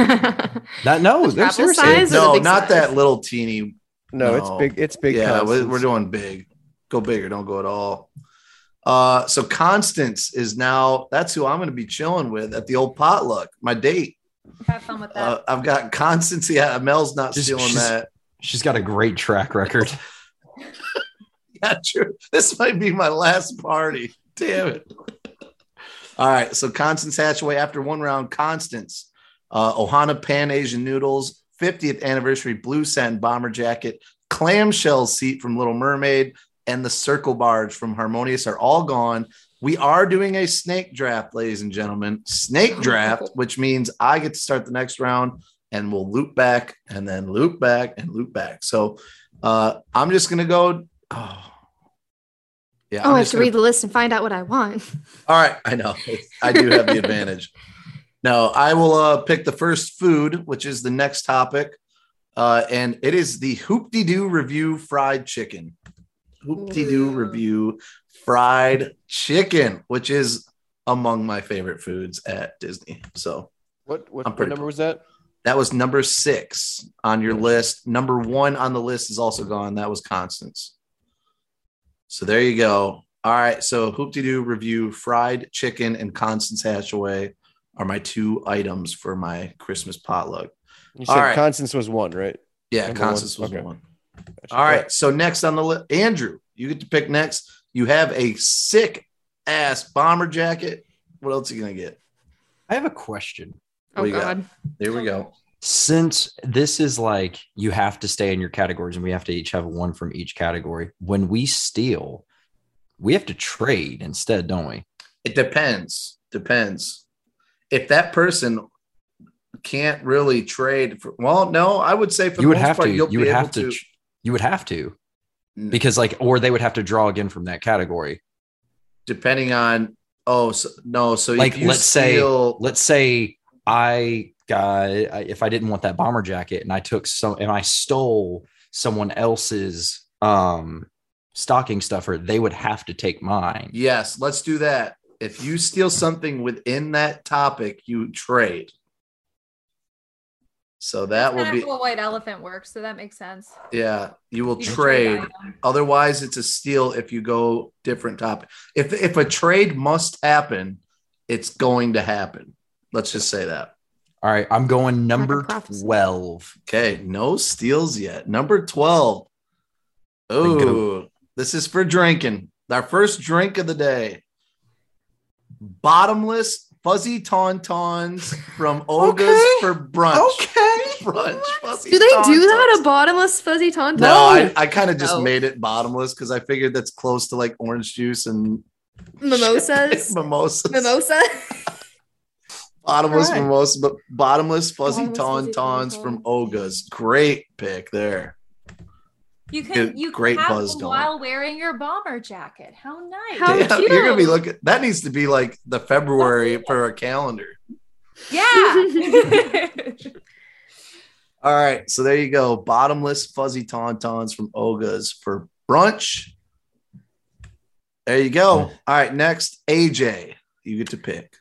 That no, The they're travel seriously. size? no, big not size? that little teeny. No, it's No. big. It's big. yeah, we're, Constance. we're doing big. Go bigger, don't go at all. Uh, so Constance is now that's who I'm going to be chilling with at the old potluck. My date. Have fun with that. Uh, I've got Constance. Yeah, Mel's not Just- stealing she's- that. She's got a great track record. *laughs* *laughs* Yeah, true. This might be my last party. Damn it. All right. So Constance Hatchaway after one round, Constance, uh, Ohana Pan Asian Noodles, 50th anniversary blue satin bomber jacket, clamshell seat from Little Mermaid, and the circle barge from Harmonious are all gone. We are doing a snake draft, ladies and gentlemen. Snake draft, *laughs* which means I get to start the next round and we'll loop back and then loop back and loop back. So uh, I'm just going to go. Oh, yeah. Oh, I'm I have to gonna- read the list and find out what I want. *laughs* All right. I know. I do have the advantage. No, I will uh, pick the first food, which is the next topic. Uh, and it is the Hoop-Dee-Doo Revue Fried Chicken. Hoop-Dee-Doo Revue Fried Chicken, which is among my favorite foods at Disney. So What what, what pretty number was that? that was number six on your list. Number one on the list is also gone. That was Constance. So there you go. All right. So Hoop-Dee-Doo Revue fried chicken and Constance Hatchaway are my two items for my Christmas potluck. You said right. Constance was one, right? Yeah, Number Constance one. was Okay. one. All right. So next on the list, Andrew, you get to pick next. You have a sick ass bomber jacket. What else are you gonna get? I have a question. What Oh you got? God. There we go. Since this is like you have to stay in your categories and we have to each have one from each category, when we steal, we have to trade instead, don't we? It depends. Depends. If that person can't really trade for, well, no, I would say for you the would most have part, to. you'll You would have to. tr- You would have to mm. because like, or they would have to draw again from that category. depending on. Oh so, no! So Like, if you let's say- Let's say I guy, if I didn't want that bomber jacket and I took some and I stole someone else's um stocking stuffer, they would have to take mine. Yes, let's do that. If you steal something within that topic, you trade. So that will be how a white elephant works, so that makes sense. yeah, you will You can trade. Otherwise, it's a steal if you go different topic. If if a trade must happen, it's going to happen. Let's just say that. All right, I'm going number prophecy. 12. Okay, no steals yet. Number 12. Oh, this is for drinking. Our first drink of the day. Bottomless fuzzy tauntauns from *laughs* Oga's Okay. for brunch. Okay. *laughs* Brunch. Fuzzy Do they do that? A bottomless fuzzy tauntaun? No, I, I kind of just No. made it bottomless because I figured that's close to like orange juice and Mimosas. *laughs* mimosas. Mimosa. Bottomless Alright. mimosa, but bottomless fuzzy Bottomless fuzzy tauntauns from tauntauns. Oga's. Great pick there. You can Good- you great have buzz them going. while wearing your bomber jacket. How nice. How Damn, you're gonna be looking. That needs to be like the February for a calendar. yeah. *laughs* All right, so there you go. Bottomless fuzzy tauntauns from Oga's for brunch. There you go. All right, next AJ, you get to pick.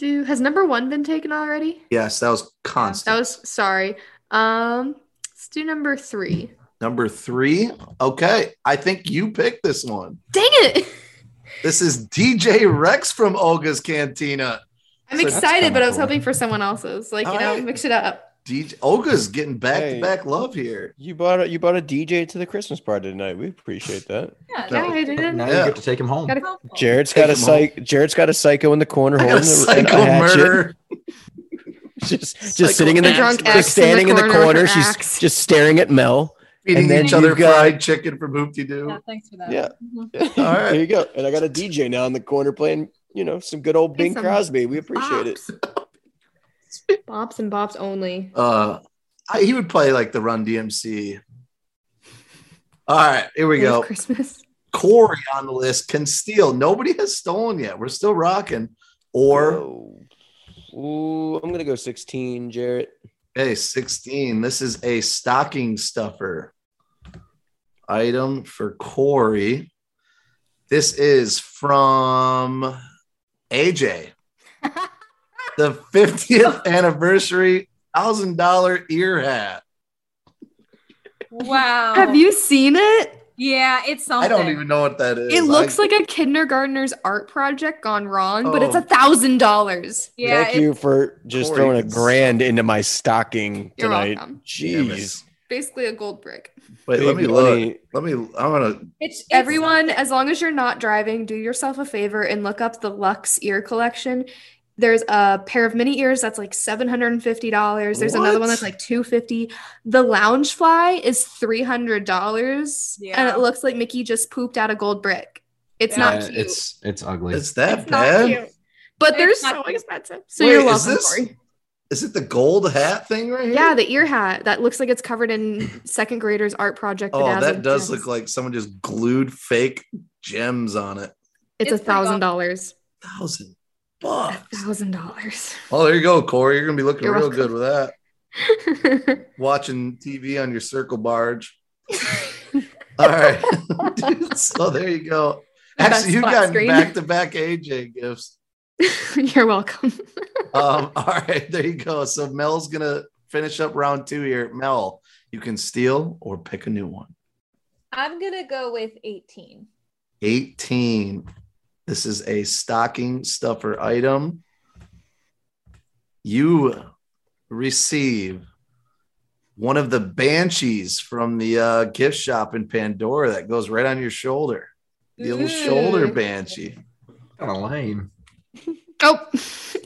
Stu, has number one been taken already? Yes, that was Constance. That was sorry. Um, let's do number three. number three. Okay, I think you picked this one. Dang it! *laughs* This is DJ Rex from Oga's Cantina. I'm So- excited, but I was cool. hoping for someone else's. Like, you know, Alright. mix it up. DJ Oga's getting back Hey. to back love here. You bought a you bought a DJ to the Christmas party tonight. We appreciate that. yeah, Yeah, I did. Now Yeah. you get to take him home. Gotta- helpful. Jarrett's Take got a him home. psych. Jarrett's got a psycho in the corner I got holding a a, psycho a hatchet. murderer. *laughs* Just Psycho just sitting in the axe drunk murderer. ex just standing in the with her corner. She's axe. just staring at Mel. feeding And then each other you've got- fried chicken from Hoop-Dee-Doo. Yeah, thanks for that. Yeah. Mhm. All right. there you go. And I got a DJ now in the corner playing, you know, some good old Bing Crosby. We appreciate it. Bops. Bops and bops only. Uh, I, he would play like the Run DMC. All right, here we It go. Christmas. Corey on the list can steal. Nobody has stolen yet. We're still rocking. Or Whoa. Ooh, I'm gonna go 16, Jarrett. hey, 16. This is a stocking stuffer item for Corey. This is from AJ. The 50th anniversary thousand dollar ear hat. Wow. Have you seen it? Yeah, it's something. I don't even know what that is. It looks I- like a kindergartner's art project gone wrong, but it's Oh. a thousand dollars. Yeah, Thank you for just Corey throwing a grand into my stocking You're tonight. welcome. Jeez. Basically a gold brick. Wait, let me Big look. Let me. I want to. It's, it's Everyone, as long as you're not driving, do yourself a favor and look up the Lux ear collection. There's a pair of mini ears that's like $750. There's another one that's like 250. The Loungefly is $300 and it looks like Mickey just pooped out a gold brick. It's Yeah, not cute. it's it's ugly. It's that It's not bad. cute. But they're It's so expensive. So Wait, you're is welcome, this- Corey. Is it the gold hat thing right here? Yeah, the ear hat that looks like it's covered in second graders art project. Oh, that does gems. look like someone just glued fake gems on it. it's a thousand dollars. Thousand A bucks. thousand dollars. Oh, there you go, Corey. You're gonna be looking You're real welcome. good with that. *laughs* Watching TV on your circle barge. *laughs* All right. *laughs* so there you go. The Actually, you got back to back AJ gifts. You're welcome. Um, all right, there you go. So Mel's gonna finish up round two here. Mel, you can steal or pick a new one. I'm gonna go with 18. 18. This is a stocking stuffer item. You receive one of the banshees from the uh, gift shop in Pandora that goes right on your shoulder. The little shoulder banshee. kind of lame. *laughs* Oh,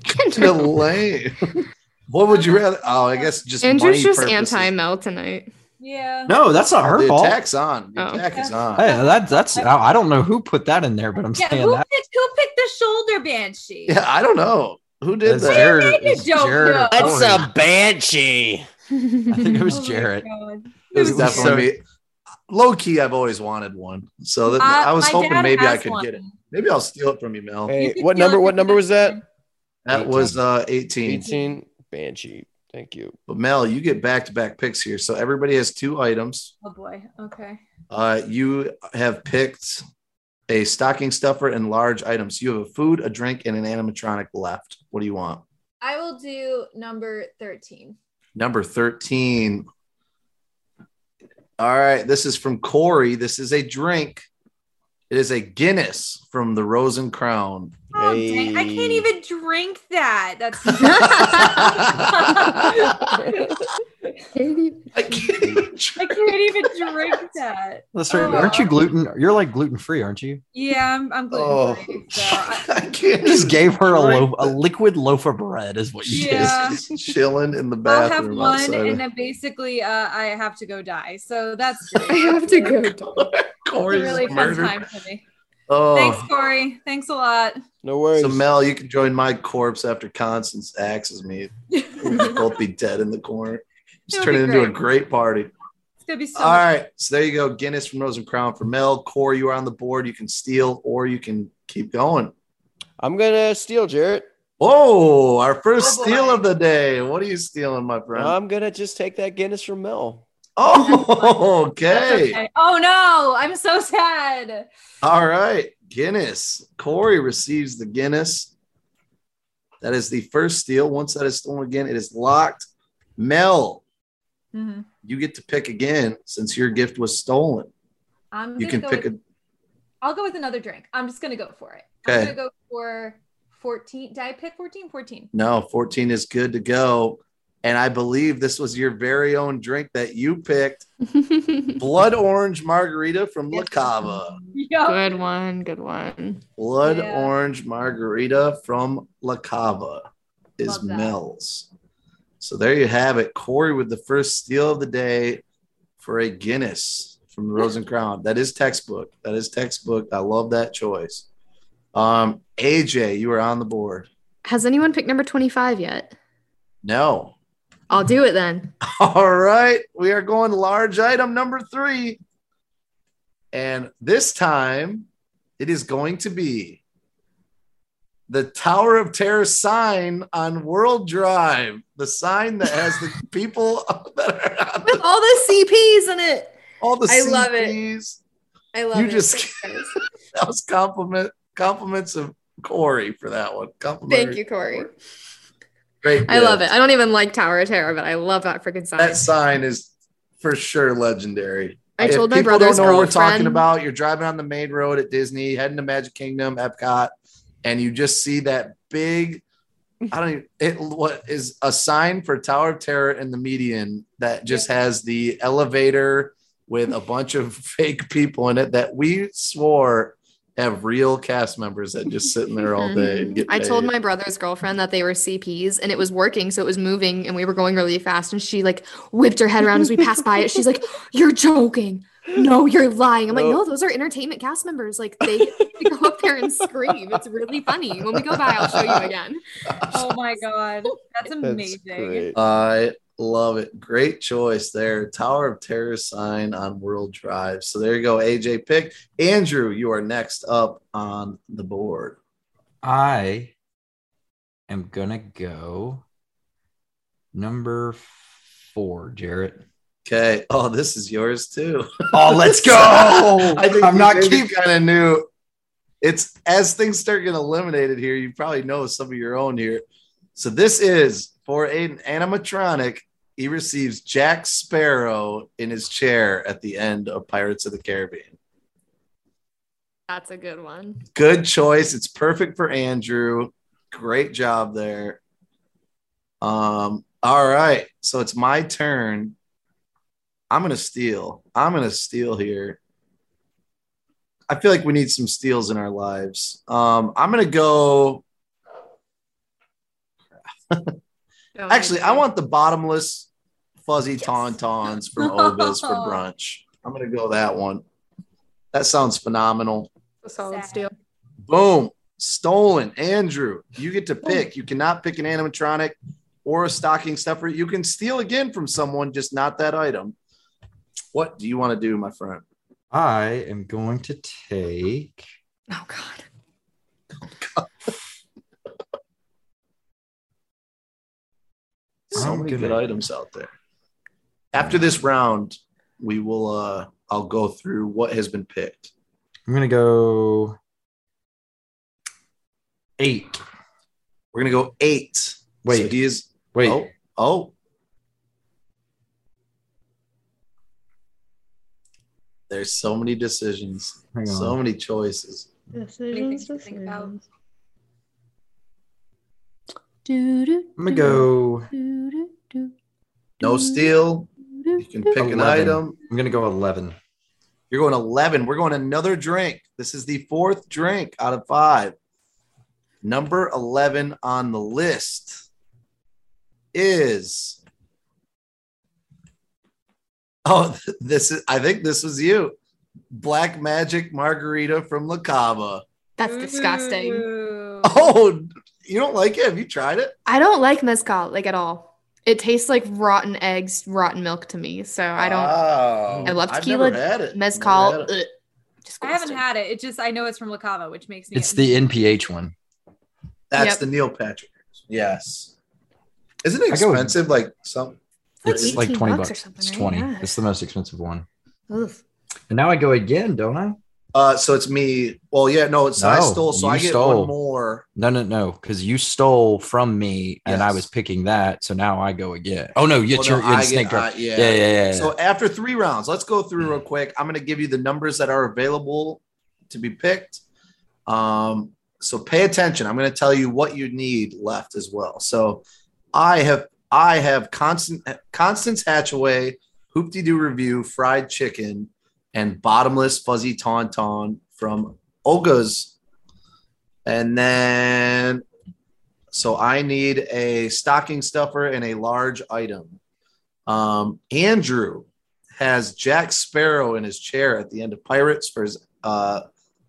Kinda lame. *laughs* What would you rather? Oh, I guess just Andrew's money just anti Mel tonight. Yeah. No, that's not her The fault. attack's on. The Oh. attack is on. Hey, that, that's I I don't know who put that in there, but I'm Yeah, saying who that. picked, who picked the shoulder banshee? Yeah, I don't know who did It's that. Jarrett. it's don't Jarrett? That's a banshee. *laughs* I think it was Oh my It was It was definitely me. Low key, I've always wanted one, so that, Uh, I was hoping maybe I could one. get it. Maybe I'll steal it from you, Mel. Hey, could what number? What number was that? Justin. that was uh 18. 18. Banshee. Thank you. But Mel, you get back to back picks here. So everybody has two items. Oh boy. Okay. Uh, you have picked a stocking stuffer and large items. You have a food, a drink, and an animatronic left. What do you want? I will do number 13. Number 13. All right. This is from Corey. This is a drink. It is a Guinness from the Rose and Crown. Oh, dang. I can't even drink that. That's *laughs* Katie, *laughs* *laughs* I can't even I can't even drink that. Listen, Oh. aren't you gluten? You're like gluten free, aren't you? Yeah, I'm, I'm Oh, gluten free. So I, I can't just gave her a loaf, a liquid loaf of bread, is what you Yeah. did. Just chilling in the bathroom. I'll have one, outside. and then basically, uh, I have to go die. So that's great. I have to go. It's a Corey's really fun time for me. Oh, Thanks, Corey. Thanks a lot. No worries. so Mel, you can join my corpse after Constance axes me. We'll *laughs* both be dead in the corner. Just It'll turn be it into a great. great party. It's gonna be so. All much right. So there you go. Guinness from Rose and Crown for Mel. Corey, you are on the board. You can steal or you can keep going. I'm gonna steal, Jarrett. Whoa, our first Oh, steal of the day. What are you stealing, my friend? I'm gonna just take that Guinness from Mel. Oh, *laughs* okay. okay. Oh no, I'm so sad. All right. Guinness. Corey receives the Guinness. That is the first steal. Once that is stolen again, it is locked. Mel, Mhm. you get to pick again since your gift was stolen. I'm You can pick with, a I'll go with another drink. I'm just gonna go for it. Okay. I'm gonna go for 14. Did I pick 14? 14. no, 14 is good to go. And I believe this was your very own drink that you picked. *laughs* Blood orange margarita from La Cava. Yo. good one. Good one. Blood Yeah. orange margarita from La Cava is Mel's. So there you have it. Corey with the first steal of the day for a Guinness from the Rose and Crown. That is textbook. That is textbook. I love that choice. Um, AJ, you are on the board. Has anyone picked number 25 yet? No. I'll do it then. *laughs* All right. We are going large item number three. And this time it is going to be the Tower of Terror sign on World Drive, the sign that has the *laughs* people *laughs* that are on With all the CPs in it. all the I love it. I love it. You it. just-. That was compliment compliments of Corey for that one. Compliment. Thank you, Corey. Great. I love it. I don't even like Tower of Terror, but I love that freaking sign. That sign is for sure legendary. I If told my people brother's don't know what we're talking about. You're driving on the main road at Disney, heading to Magic Kingdom, Epcot, and you just see that big. I don't even it what is a sign for Tower of Terror in the median that just has the elevator with a bunch of *laughs* fake people in it that we swore have real cast members that just sitting there all day. And mm-hmm. get I told my brother's girlfriend that they were CPs and it was working. So it was moving and we were going really fast. And she like whipped her head around as we passed by it. She's like, *laughs* You're joking. No, you're lying. I'm like, No. No, those are entertainment cast members. Like they, they go up there and scream. It's really funny. When we go by, I'll show you again. Oh my god. That's That's amazing. great. I love it. Great choice there. Tower of Terror sign on World Drive. So there you go, AJ pick. Andrew, you are next up on the board. I am gonna go number four, Jarrett. Okay. Oh, this is yours too. Oh, let's go! *laughs* I think I'm not keep. kind of new. It's as things start getting eliminated here, you probably know some of your own here. So this is for an animatronic. He receives Jack Sparrow in his chair at the end of Pirates of the Caribbean. That's a good one. Good choice. It's perfect for Andrew. Great job there. Um, all right. So it's my turn. I'm gonna steal. I'm gonna steal here. I feel like we need some steals in our lives. Um, I'm gonna go. Oh, go Actually, ahead. I want the bottomless fuzzy tauntauns from *laughs* Oga's for brunch. I'm gonna go that one. That sounds phenomenal. a solid Sad. steal. Boom. Stolen. Andrew, you get to pick. You cannot pick an animatronic or a stocking stuffer. You can steal again from someone, just not that item. What do you want to do, my friend? I am going to take. Oh God. *laughs* So many gonna- good items out there. After this round, we will uh I'll go through what has been picked. I'm gonna go eight. We're gonna go eight. Wait. So he is Wait, oh oh. There's so many decisions, hang on. so many choices. things to think about. I'm gonna go. No steal. You can pick an item. I'm gonna go eleven. You're going 11. We're going another drink. This is the fourth drink out of five. Number 11 on the list is. Oh, *laughs* this is, I think this was you. Black Magic Margarita from La Cava. That's disgusting. Ooh. Oh, you don't like it? Have you tried it? I don't like mezcal like at all. It tastes like rotten eggs, rotten milk to me. So I don't. Oh, I love I've tequila, never had it. mezcal. Never had it. ugh, I haven't disgusting. had it. It just I know it's from La Cava, which makes me. It's the NPH one. That's Yep. the Neil Patrick. Yes. Isn't it I go with- expensive? Like some. It's like twenty bucks bucks. or something, It's right? twenty. Yeah. It's the most expensive one. Ugh. And now I go again, don't I? Uh, so it's me. Well, yeah, no, it's I stole, so I get stole. one more. No, no, no, because you stole from me and I was picking that. So now I go again. Oh no, it's Well, your no, I instinct. get-? I- yeah. yeah, yeah, yeah. So after three rounds, let's go through real quick. I'm going to give you the numbers that are available to be picked. Um, so pay attention. I'm going to tell you what you need left as well. So I have I have Constant Constance Hatchaway, Hoop-Dee-Doo Revue, fried chicken, and bottomless fuzzy tauntaun from Olga's. And then so I need a stocking stuffer and a large item. Um, Andrew has Jack Sparrow in his chair at the end of Pirates for his uh,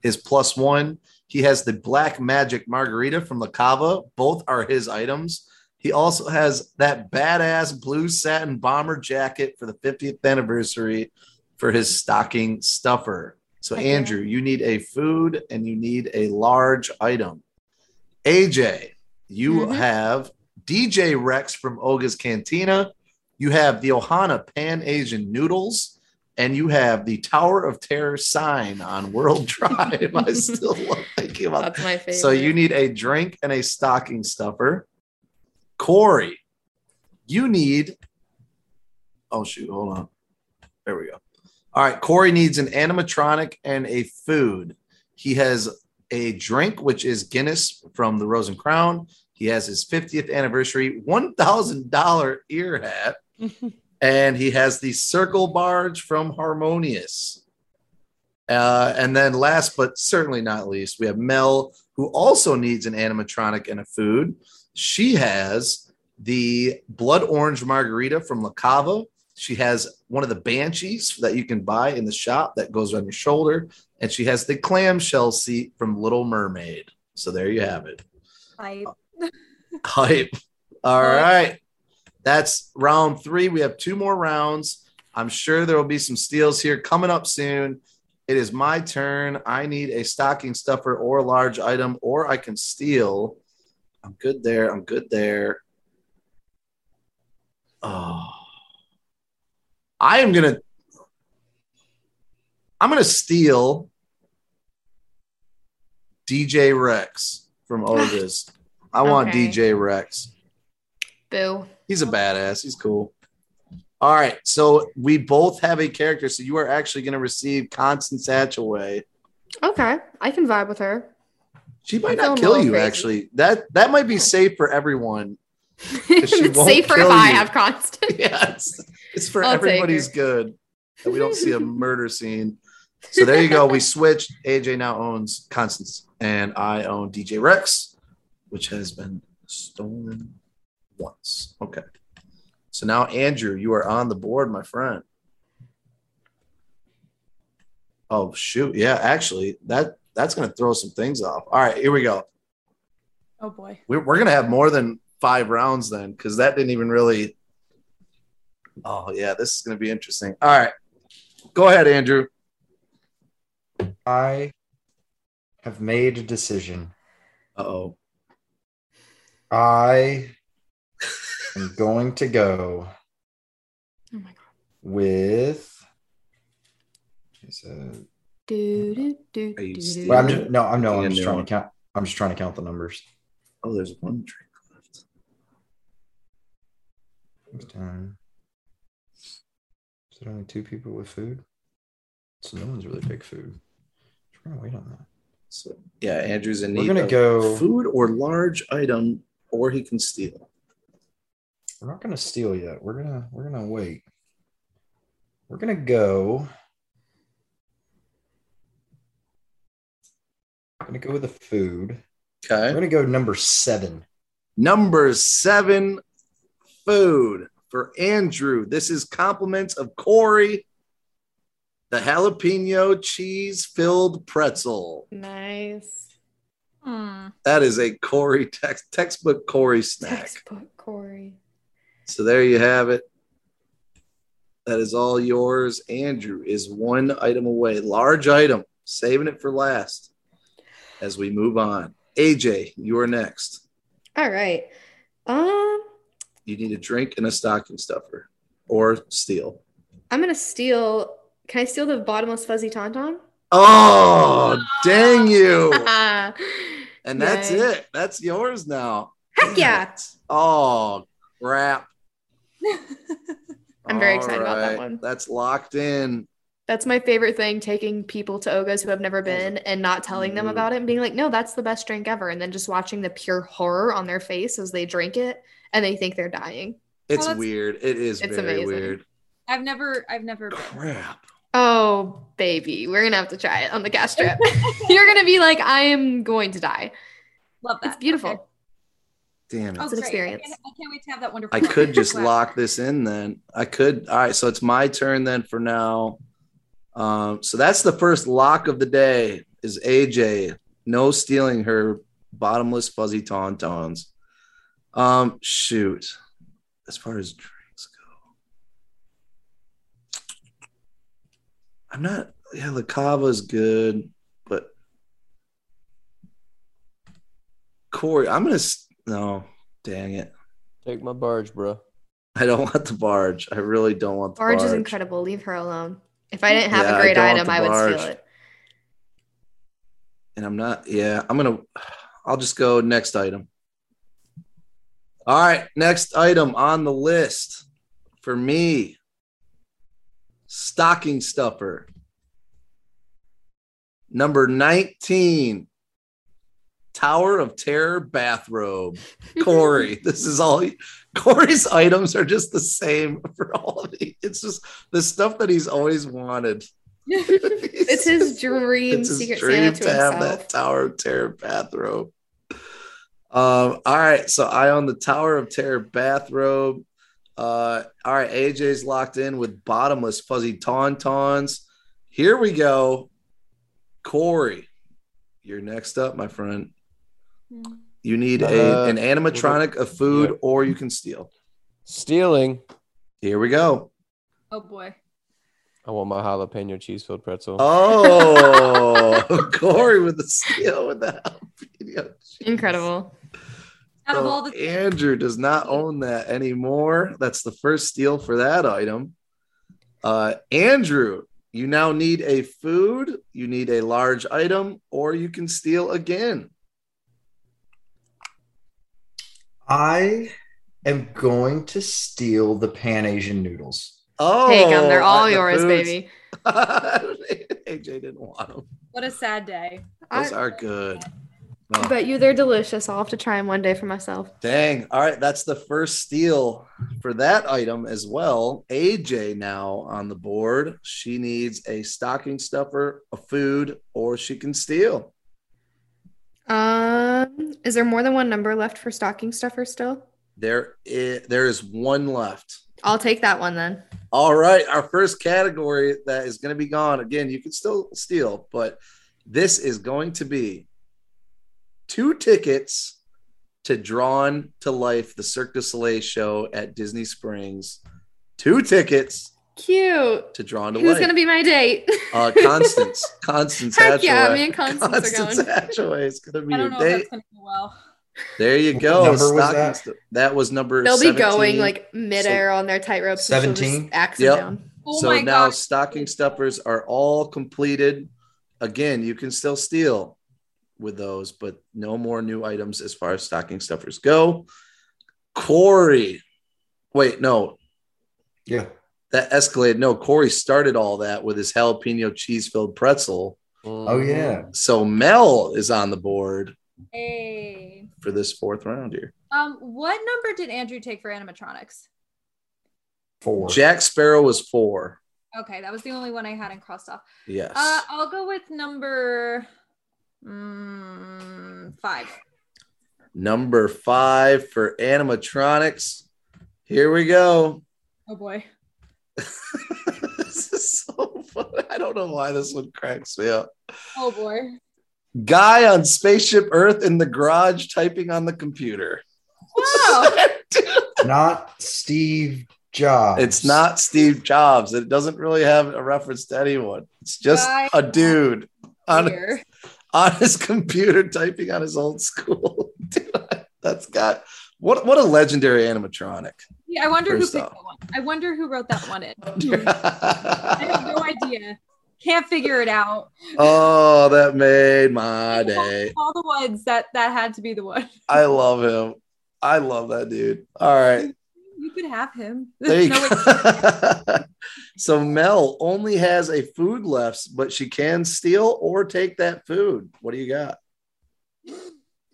his plus one. He has the Black Magic Margarita from La Cava. Both are his items. He also has that badass blue satin bomber jacket for the 50th anniversary for his stocking stuffer. So, yeah. Andrew, you need a food and you need a large item. AJ, you Mhm. have DJ Rex from Oga's Cantina. You have the Ohana Pan Asian Noodles, and you have the Tower of Terror sign on World *laughs* Drive. I still love thinking about That's my favorite. so you need a drink and a stocking stuffer. Corey, you need. Oh shoot! Hold on. There we go. All right. Corey needs an animatronic and a food. He has a drink, which is Guinness from the Rose and Crown. He has his 50th anniversary $1,000 ear hat. *laughs* and he has the Circle Barge from Harmonious. Uh, and then last but certainly not least, we have Mel, who also needs an animatronic and a food. She has the blood orange margarita from La Cava. She has one of the banshees that you can buy in the shop that goes on your shoulder. And she has the clamshell seat from Little Mermaid. So there you have it. I, *laughs* Hype. All right. That's round three. We have two more rounds. I'm sure there will be some steals here coming up soon. It is my turn. I need a stocking stuffer or a large item, or I can steal. I'm good there. I'm good there. Oh. I am gonna I'm gonna steal DJ Rex from *laughs* Oga's. I want Okay. DJ Rex. Boo. He's a badass. He's cool. All right. So we both have a character. So you are actually going to receive Constance Hatchaway. Okay, I can vibe with her. She might I'm not kill you, crazy. actually. That that might be safe for everyone. *laughs* she it's won't safer if I you. have Constance. *laughs* Yes. It's for I'll everybody's good. That we don't see a *laughs* murder scene. So there you go. We switched. AJ now owns Constance, and I own DJ Rex, which has been stolen once. Okay. So now, Andrew, you are on the board, my friend. Oh shoot! Yeah, actually, that that's going to throw some things off. All right, here we go. oh boy. We're, we're going to have more than five rounds then, because that didn't even really. Oh yeah, this is going to be interesting. All right, go ahead, Andrew. I have made a decision. Uh oh. I I'm going to go Oh my god. with. Is it- Do, do, do, do, do. well, I'm just, no, I'm no, I'm just trying one. to count. I'm just trying to count the numbers. Oh, there's one drink left. Is there only two people with food? So no one's really big food. We're gonna wait on that. So yeah, Andrew's in need. We're gonna of go- food or large item, or he can steal. We're not gonna steal yet. We're gonna we're gonna wait. We're gonna go. I'm gonna go with the food. Okay. We're gonna go number seven. Number seven, food for Andrew. This is compliments of Corey, the jalapeno cheese filled pretzel. Nice. Hmm. That is a Corey text textbook Corey snack. Textbook Corey. So there you have it. That is all yours. Andrew is one item away, large item, saving it for last as we move on. AJ, you are next. All right. Um, You need a drink and a stocking stuffer or steal. I'm gonna steal. Can I steal the bottomless fuzzy tauntaun? Oh, dang you. *laughs* And that's Yay. it. That's yours now. Heck yeah! Oh, crap. *laughs* I'm very All excited about that one. That's locked in. That's my favorite thing. Taking people to Ogas who have never been and not telling them Mhm. about it and being like, "No, that's the best drink ever," and then just watching the pure horror on their face as they drink it and they think they're dying. It's that's- weird. It is It's very amazing. weird. I've never, I've never been. Crap. Oh, baby, we're gonna have to try it on the gas trip. *laughs* You're gonna be like, "I am going to die." Love that. It's beautiful. Okay. Damn it. Oh, It's an great. experience. I can't, I can't wait to have that wonderful. I moment. could just Wow. lock this in then. I could. All right. So it's my turn then for now. Um, so that's the first lock of the day is AJ. No stealing her bottomless fuzzy tauntauns. Um, shoot. As far as drinks go, I'm not. Yeah, La Cava's good, but Corey, I'm gonna. s- No, dang it. Take my barge, bro. I don't want the barge. I really don't want the barge. Barge is incredible. Leave her alone. If I didn't have Yeah, a I great don't item, I would steal it. And I'm not, yeah, I'm gonna *sighs* I'll just go next item. All right, next item on the list for me. Stocking stuffer. Number 19. Tower of Terror bathrobe. *laughs* Corey, this is all Corey's items are just the same for all of these. It's just the stuff that he's always wanted. *laughs* It's his *laughs* dream It's his secret dream Santa to to have that Tower of Terror bathrobe. Um, all right, so I own the Tower of Terror bathrobe. Uh, all right, AJ's locked in with bottomless fuzzy tauntauns. Here we go. Corey, you're next up, my friend. You need a, Uh, an animatronic, a food, Yep. or you can steal. Stealing. Here we go. Oh boy. I want my jalapeno cheese filled pretzel. Oh, *laughs* Corey with the steal with the jalapeno cheese. Incredible. Out of So all the Andrew does not own that anymore. That's the first steal for that item. Uh, Andrew, you now need a food, you need a large item, or you can steal again. I am going to steal the Pan Asian noodles. Oh, Take them. They're all the yours, foods. baby. *laughs* AJ didn't want them. what a sad day. Those I, are good. Oh, bet you they're delicious. I'll have to try them one day for myself. dang. All right. That's the first steal for that item as well. AJ now on the board. She needs a stocking stuffer, a food, or she can steal. Um, is there more than one number left for stocking stuffer still? There is, there is one left. I'll take that one then. All right, our first category that is going to be gone. Again, you can still steal, but this is going to be two tickets to Drawn to Life, the Cirque du Soleil show at Disney Springs. Two tickets Cute. to Drawn to Life. Who's gonna be my date? uh, Constance? *laughs* Constance Heck yeah, Hatchaway. me and Constance are going. Hatchaway is going to be I your don't know if date. that's gonna go well. There you go. number was that? stu- that was number. They'll be going like midair on their tight ropes. and she'll just 17? Axe Yep. them down. Oh so my now gosh. stocking stuffers are all completed. Again, you can still steal with those, but no more new items as far as stocking stuffers go. Corey, wait, no, Yeah. that escalated. No, Corey started all that with his jalapeno cheese filled pretzel. Oh yeah. So Mel is on the board Hey. for this fourth round here. Um, what number did Andrew take for animatronics? Four. Jack Sparrow was four. Okay, that was the only one I hadn't crossed off. Yes. Uh, I'll go with number mm, five. Number five for animatronics. Here we go. Oh boy. *laughs* this is so funny. I don't know why this one cracks me up. Oh boy. Guy on spaceship Earth in the garage typing on the computer. Wow. *laughs* Not Steve Jobs. it's not Steve Jobs. It doesn't really have a reference to anyone. It's just Guy a dude on, Here. On his computer typing on his old school. Dude, *laughs* that's got what what a legendary animatronic. Yeah, I wonder who picked that one. I wonder who wrote that one in. *laughs* I have no idea. Can't figure it out. oh, that made my day. All the ones that that had to be the one. I love him. I love that dude. All right. Could have him. *laughs* There you No, go. *laughs* so Mel only has a food left, but she can steal or take that food. What do you got?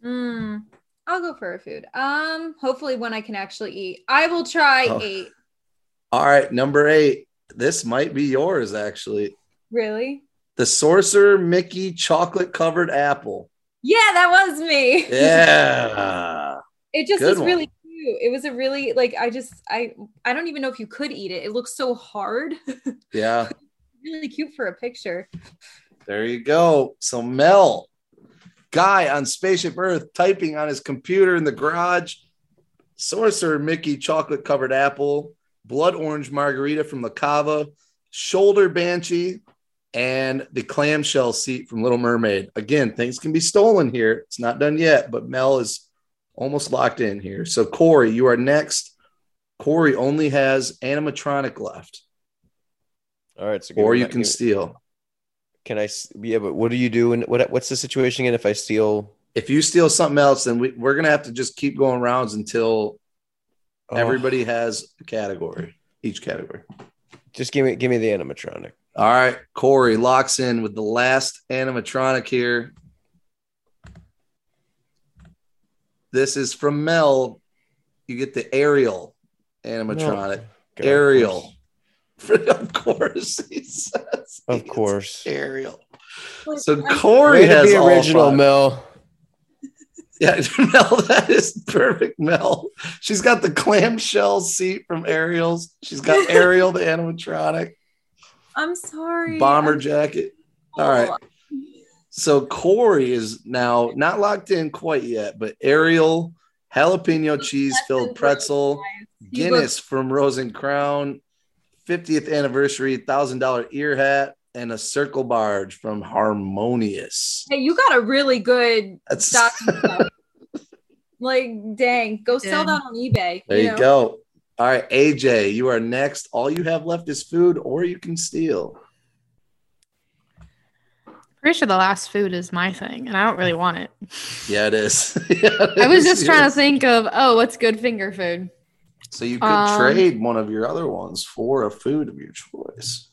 Mm, I'll go for a food. Um, hopefully when I can actually eat. I will try Oh. eight. All right, number eight. This might be yours, actually. Really? The Sorcerer Mickey chocolate covered apple. Yeah, that was me. *laughs* Yeah. It just Good was one. really cute. It was a really like I just I I don't even know if you could eat it. It looks so hard. *laughs* Yeah. really cute for a picture. There you go. So Mel, guy on Spaceship Earth, typing on his computer in the garage. Sorcerer Mickey chocolate covered apple, blood orange margarita from La Cava, shoulder banshee, and the clamshell seat from Little Mermaid. Again, things can be stolen here. It's not done yet, but Mel is almost locked in here. So Corey, you are next. Corey only has animatronic left, All right. So or you can steal. Can I? Yeah, but what do you do? And what? What's the situation again if I steal? if you steal something else, then we, we're gonna have to just keep going rounds until Oh, everybody has a category, each category. Just give me, give me the animatronic. All right, Corey locks in with the last animatronic here. This is from Mel. You get the Ariel animatronic. God, Ariel. *laughs* of course, he says. Of course. Ariel. So I- Corey has be all original, five. Mel. *laughs* Yeah, *laughs* Mel, that is perfect, Mel. She's got the clamshell seat from Ariel's. She's got Ariel, the animatronic, I'm sorry. bomber I'm- jacket. Oh, all right. So Corey is now not locked in quite yet, but Ariel, jalapeno cheese filled pretzel, Guinness from Rose and Crown, 50th anniversary $1,000 ear hat, and a circle barge from Harmonious. Hey, you got a really good That's stocking *laughs* stuff. Like, dang, go sell that on eBay. There you, know? go. All right, AJ, you are next. All you have left is food, or you can steal. Pretty sure the last food is my thing, and I don't really want it. Yeah, it is. *laughs* Yeah, it I was is just trying to think of, oh, what's good finger food? So you could Um, trade one of your other ones for a food of your choice.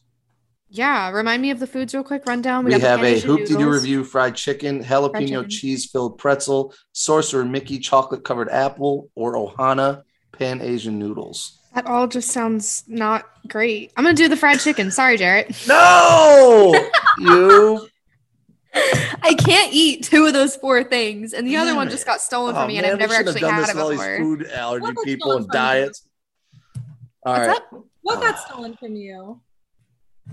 Yeah, remind me of the foods real quick. Rundown. We, got have a Pan-Asian Hoop-Dee-Doo Revue fried chicken, jalapeno cheese filled pretzel, sorcerer Mickey chocolate covered apple, or Ohana pan Asian noodles. That all just sounds not great. I'm gonna do the fried chicken. Sorry, Jarrett. No, *laughs* you. *laughs* I can't eat two of those four things, and the other one Damn just got stolen Oh, from me, and man, I've we never should have actually done had this it with all these food allergy people and from you? diets. What's up? What got Ah. stolen from you?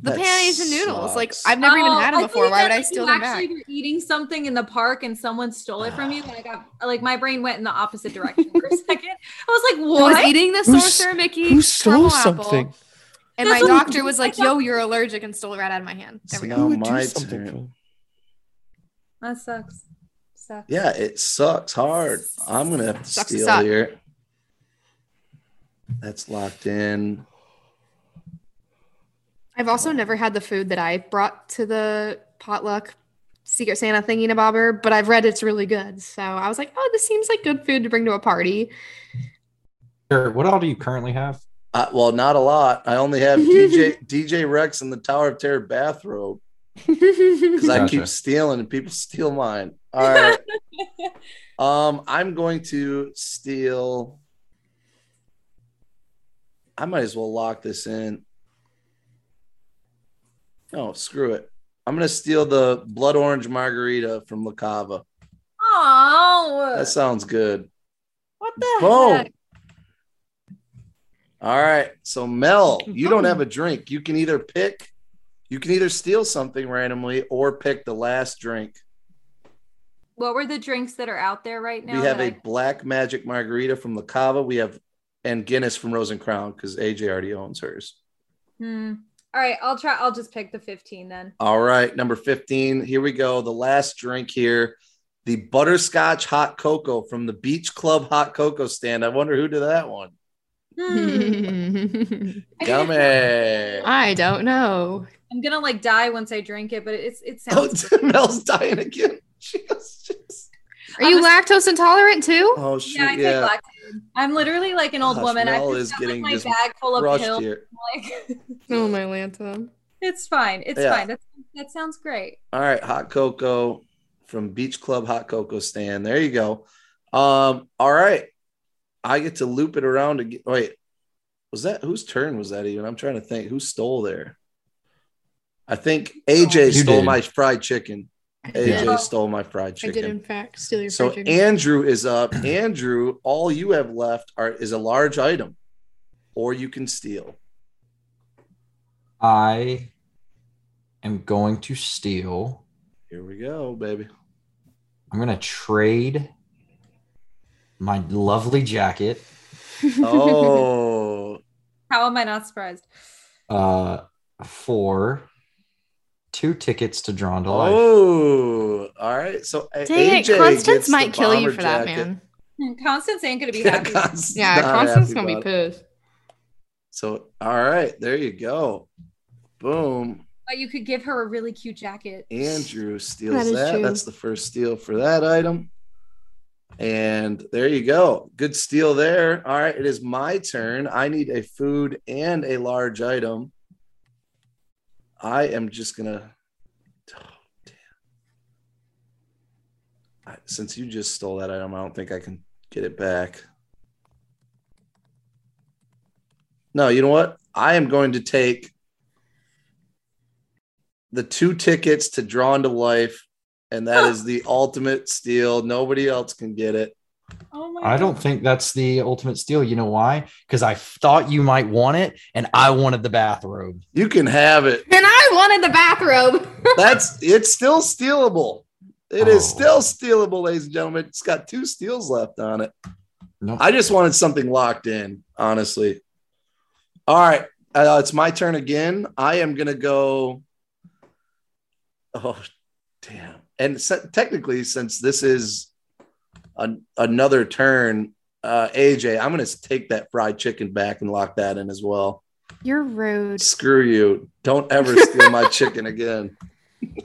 The That Pan Asian noodles. Like. I've never even Oh, had I them before. thought Why would that, I like, steal you them back? actually were eating something in the park and someone stole it from you, *sighs* and I got like my brain went in the opposite direction for a second. I was like, I was eating the Who sorcerer Mickey. Who stole caramel apple, something? And my That's what- doctor was like, "Yo, you're allergic," and stole it right out of my hand. There we So go. now Who would do my something turn. From- That sucks. sucks. Yeah, it sucks hard. I'm gonna have to Sucks steal suck. here. That's locked in. I've also never had the food that I brought to the potluck Secret Santa thingy to bobber, but I've read it's really good. So I was like, oh, this seems like good food to bring to a party. Sure, What all do you currently have? Uh, well, not a lot. I only have *laughs* DJ DJ Rex and the Tower of Terror bathrobe because I keep stealing and people steal mine. All right. *laughs* um, I'm going to steal. I might as well lock this in. Oh, screw it. I'm gonna steal the blood orange margarita from La Cava. Oh, That sounds good. what the Boom. heck? All right. So Mel, you don't *laughs* have a drink. You can either pick, you can either steal something randomly or pick the last drink. What were the drinks that are out there right now? we have that a black magic margarita from La Cava. We have and Guinness from Rose and Crown because AJ already owns hers. Hmm. All right, I'll try. I'll just pick the 15 then. All right, number 15. Here we go. The last drink here. The butterscotch hot cocoa from the Beach Club hot cocoa stand. I wonder who did that one. Hmm. *laughs* Yummy. I don't know. I'm gonna like die once I drink it, but it's it Oh, sounds. *laughs* Mel's dying again. *laughs* She was just, Are you I'm lactose intolerant too? oh, shoot. yeah, I take Yeah. Lactaid. I'm literally like an old Gosh, woman. I Mel just is got getting like my just bag full of pills. here. *laughs* Like, Oh my Lanta. it's fine. It's Yeah. fine. That, that sounds great. All right, hot cocoa from Beach Club Hot Cocoa Stand. There you go. Um, all right. I get to loop it around again. Wait, was that whose turn was that even? I'm trying to think who stole there. I think AJ You stole did. my fried chicken. AJ did. stole my fried chicken. I did in fact steal your So fried chicken. Andrew is up. *clears throat* Andrew, all you have left are is a large item, or you can steal. I am going to steal. Here we go, baby. I'm going to trade my lovely jacket *laughs* Oh, How am I not surprised? uh, for two tickets to Drawn to Life. oh, all right. So A- Dang it, Constance might kill you bomber for that, jacket. man. Constance ain't gonna be Yeah, happy. Constance Yeah, Constance happy gonna be about it. pissed. So, all right, there you go. Boom. But you could give her a really cute jacket. Andrew steals That is that. That's the first steal for that item. And there you go. Good steal there. All right, it is my turn. I need a food and a large item. I am just gonna. Oh, damn. I- Since you just stole that item, I don't think I can get it back. No, you know what? I am going to take the two tickets to Drawn to Life, and that is the ultimate steal. Nobody else can get it. Oh my I don't think that's the ultimate steal. You know why? Because I thought you might want it, and I wanted the bathrobe. You can have it. And I wanted the bathrobe. *laughs* That's it's still stealable. It is Oh. still stealable, ladies and gentlemen. It's got two steals left on it. Nope. I just wanted something locked in, honestly. All right, uh, it's my turn again. I am gonna go. Oh, damn! And se- technically, since this is an, another turn, uh, AJ, I'm gonna take that fried chicken back and lock that in as well. You're rude. Screw you! Don't ever *laughs* steal my chicken again.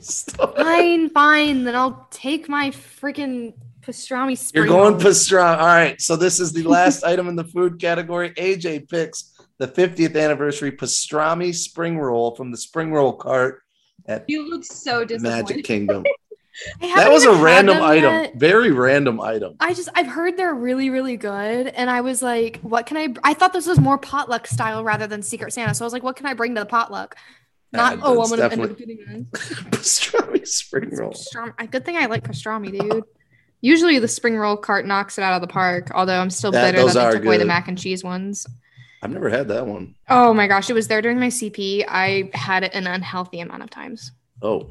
Fine, fine. Then I'll take my freaking pastrami. You're going roll. pastrami. All right. So this is the last item in the food category. AJ picks the 50th anniversary pastrami spring roll from the spring roll cart at You look so disappointed. Magic Kingdom. *laughs* That was a random item. yet. Very random item. I just I've heard they're really really good, and I was like, what can I? I thought this was more potluck style rather than Secret Santa, so I was like, what can I bring to the potluck? Not Yeah, oh, I'm gonna end up getting *laughs* pastrami spring roll. Pastrami. Good thing I like pastrami, dude. Usually the spring roll cart knocks it out of the park. Although I'm still Yeah, bitter those that they took away the mac and cheese ones. I've never had that one. Oh my gosh, it was there during my CP. I had it an unhealthy amount of times. Oh,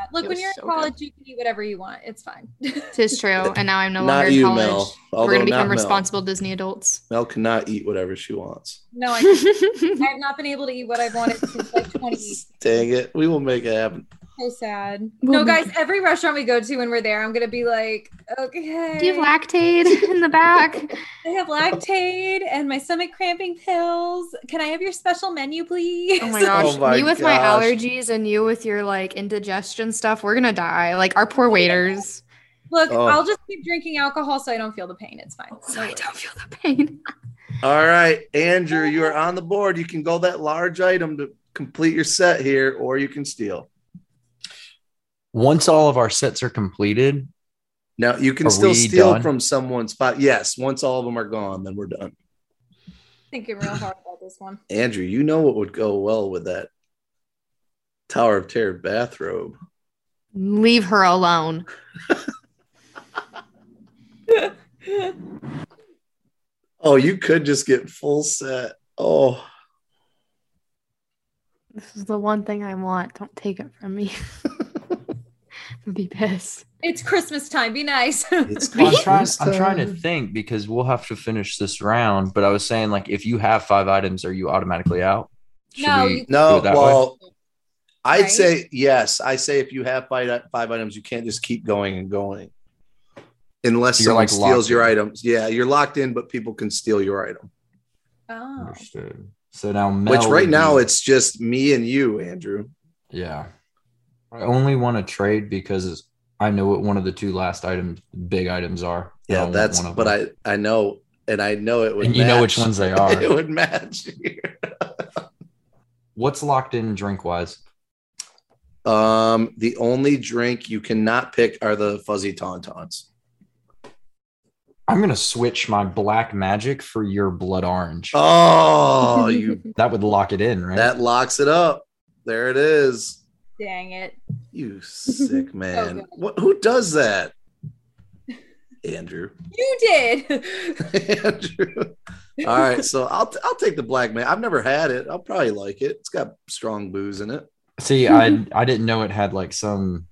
that. Look, It when you're in so good. college, you can eat whatever you want. It's fine. Tis true, *laughs* and now I'm no Not longer you, in college. Mel. We're gonna not become Mel. responsible Disney adults. Mel cannot eat whatever she wants. no, I, *laughs* I have not been able to eat what I've wanted since like 20. Dang it. We will make it happen. So sad. We'll no, make guys, every restaurant we go to when we're there, I'm gonna be like, okay. Do you have Lactaid in the back? *laughs* I have Lactaid and my stomach cramping pills. Can I have your special menu, please? Oh my *laughs* gosh. Oh my me with my allergies and you with your like indigestion stuff, we're gonna die. Like our poor waiters. Look, Oh. I'll just keep drinking alcohol so I don't feel the pain. It's fine. So I don't feel the pain. *laughs* All right, Andrew, you are on the board. You can go that large item to complete your set here, or you can steal. Once all of our sets are completed, Now you can still steal done? from someone's spot. Yes, once all of them are gone, then we're done. Thinking real hard about this one. *laughs* Andrew, you know what would go well with that Tower of Terror bathrobe. Leave her alone. Oh, you could just get full set. Oh, This is the one thing I want. Don't take it from me. *laughs* I'd be pissed. It's Christmas time. Be nice. it's *laughs* I'm trying, I'm trying to think because we'll have to finish this round. But I was saying, like, if you have five items, are you automatically out? Should No, we No, it that way? well, I'd Right? say yes. I say if you have five, five items, you can't just keep going and going. Unless You're, someone like, steals your in. items. Yeah, you're locked in, but people can steal your item. oh. Understood. So now, Mel Which right now be- it's just me and you, Andrew. yeah. I only want to trade because I know what one of the two last items, big items, are. Yeah, that's. one of But them. I I know, and I know it would. And you know which ones they *laughs* are. it would match. here. What's locked in drink wise? Um, the only drink you cannot pick are the fuzzy tauntauns. I'm gonna switch my black magic for your blood orange. Oh, *laughs* you That would lock it in, right? that locks it up. There it is. Dang it. You *laughs* sick man. good. what, who does that? Andrew. You did. *laughs* Andrew. All right, so I'll I'll take the black man. I've never had it. I'll probably like it. It's got strong booze in it. See, I I didn't know it had like some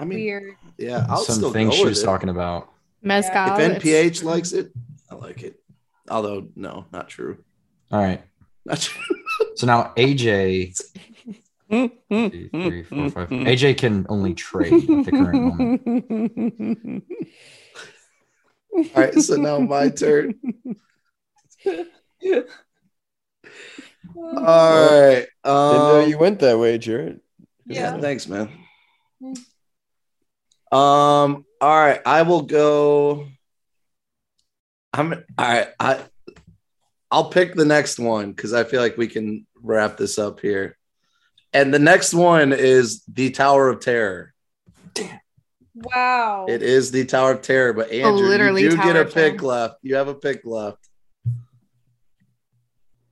I mean, Weird. yeah, I'll some still things she was it. talking about. Mezcal. If it's- NPH likes it, I like it. Although, no, not true. All right. Not true. So now AJ, *laughs* AJ can only trade at the current moment. All right, so now my turn. All right. Didn't know Um, you went that way, Jarrett. yeah. Yeah. thanks, man. Mm. Um, all right, I will go. I'm all right. I I'll pick the next one because I feel like we can wrap this up here. And the next one is the Tower of Terror. Damn. Wow. It is the Tower of Terror, but Andrew, literally you do Tower get a of Terror. pick left. You have a pick left.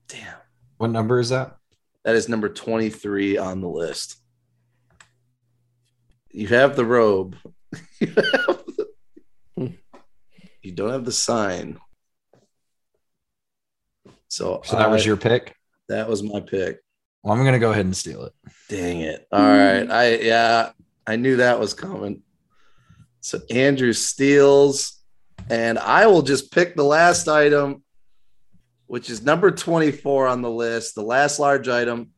Damn, What number is that? that is number 23 on the list. You have the robe. *laughs* you, have the- you don't have the sign. So, So that was your pick. that was my pick. Well, I'm gonna go ahead and steal it. Dang it. All right. I yeah, I knew that was coming. So Andrew steals, and I will just pick the last item, which is number 24 on the list, the last large item,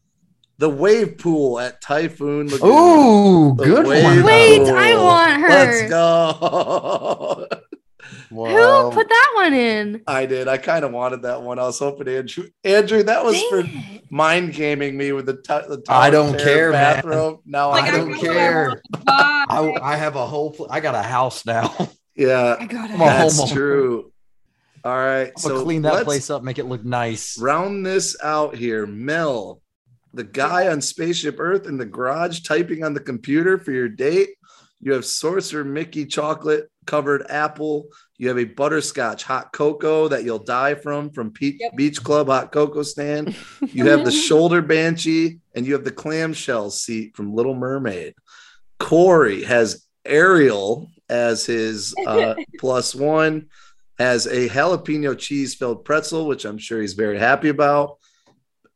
the wave pool at Typhoon Lagoon. Ooh, good wave one. Wait, pool. I want her. Let's go. *laughs* Wow. Who put that one in? I did. I kind of wanted that one. I was hoping Andrew. Andrew, that was Dang for it. mind gaming me with the, t- the I don't Terror care, man. bathrobe. Now Like, I I don't care. I, I have a whole. pl- I got a house now. *laughs* Yeah, I got a it. that's homeowner. true. All right, I'm so clean that place up, make it look nice. round this out here. Mel, the guy on Spaceship Earth in the garage typing on the computer for your date. You have Sorcerer Mickey chocolate covered apple. You have a butterscotch hot cocoa that you'll die from from Pe- Yep. Beach Club hot cocoa stand. *laughs* You have the shoulder banshee and you have the clamshell seat from Little Mermaid. Corey has Ariel as his *laughs* uh, plus one, has a jalapeno cheese filled pretzel, which I'm sure he's very happy about.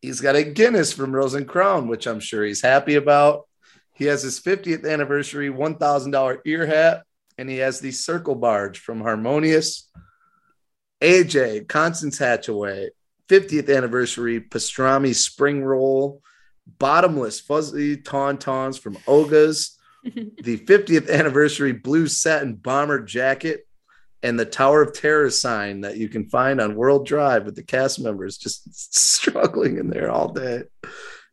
He's got a Guinness from Rose and Crown, which I'm sure he's happy about. He has his 50th anniversary $1,000 ear hat, and he has the Circle Barge from Harmonious. AJ, Constance Hatchaway, 50th anniversary pastrami spring roll bottomless fuzzy tauntauns from Oga's, *laughs* the 50th anniversary blue satin bomber jacket, and the Tower of Terror sign that you can find on World Drive with the cast members just *laughs* struggling in there all day.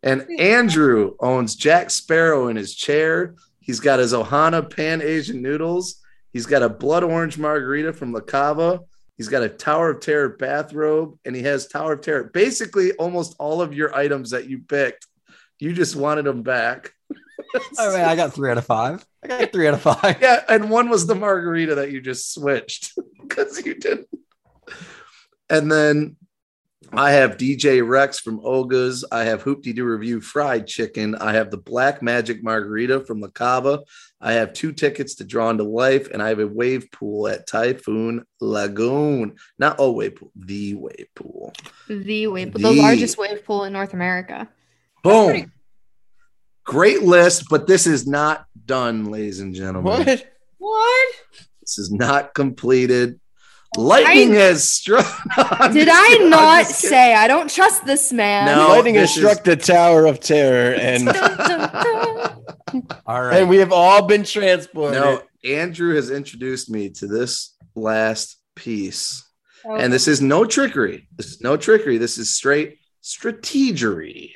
And Andrew owns Jack Sparrow in his chair. He's got his Ohana Pan Asian noodles. He's got a blood orange margarita from La Cava. He's got a Tower of Terror bathrobe, and he has Tower of Terror. Basically, almost all of your items that you picked, you just wanted them back. *laughs* All right, I got three out of five. I got three out of five. Yeah, and one was the margarita that you just switched *laughs* because you didn't. And then I have DJ Rex from Oga's. I have Hoop-Dee-Doo Revue fried chicken. I have the Black Magic Margarita from La Cava. I have two tickets to Drawn to Life, and I have a wave pool at Typhoon Lagoon. Not a wave pool, the wave pool. The wave, The- the largest wave pool in North America. Boom. pretty- Great list, but this is not done, ladies and gentlemen. What? What? This is not completed. Lightning has struck. *laughs* I'm Did I kidding. Not say I don't trust this man? No. Lightning has this is- struck the Tower of Terror, and. *laughs* All right. and we have all been transported. No, Andrew has introduced me to this last piece. Oh, And this is no trickery. This is no trickery. This is straight strategery.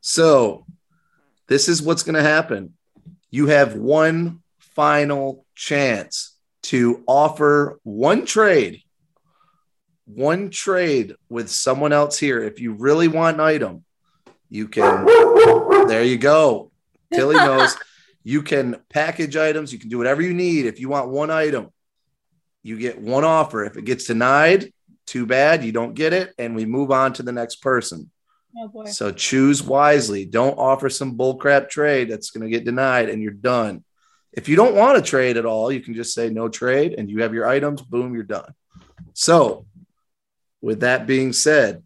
So, this is what's going to happen. You have one final chance to offer one trade, one trade with someone else here. If you really want an item, you can. There you go. Tilly *laughs* knows. You can package items. You can do whatever you need. If you want one item, you get one offer. If it gets denied, too bad. You don't get it. And we move on to the next person. oh boy. So choose wisely. Don't offer some bullcrap trade that's going to get denied and you're done. If you don't want to trade at all, you can just say no trade and you have your items. Boom, you're done. So, with that being said,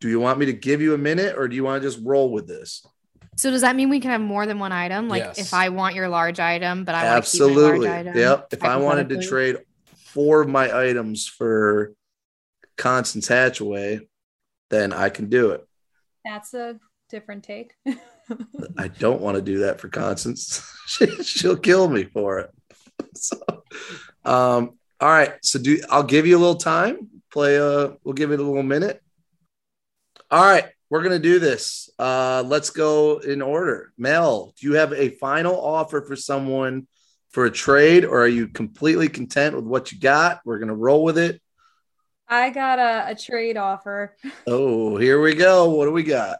do you want me to give you a minute or do you want to just roll with this? So does that mean we can have more than one item? Like Yes. if I want your large item, but I want to keep my Absolutely. large item. Yep. If I wanted to trade four of my items for Constance Hatchaway, then I can do it. That's a different take. *laughs* I don't want to do that for Constance. *laughs* She- She'll kill me for it. *laughs* So, um, all right. So do I'll give you a little time. Play uh we'll give it a little minute. All right, we're gonna do this. Uh let's go in order. Mel, do you have a final offer for someone for a trade, or are you completely content with what you got? We're gonna roll with it. I got a, a trade offer. Oh, here we go. What do we got?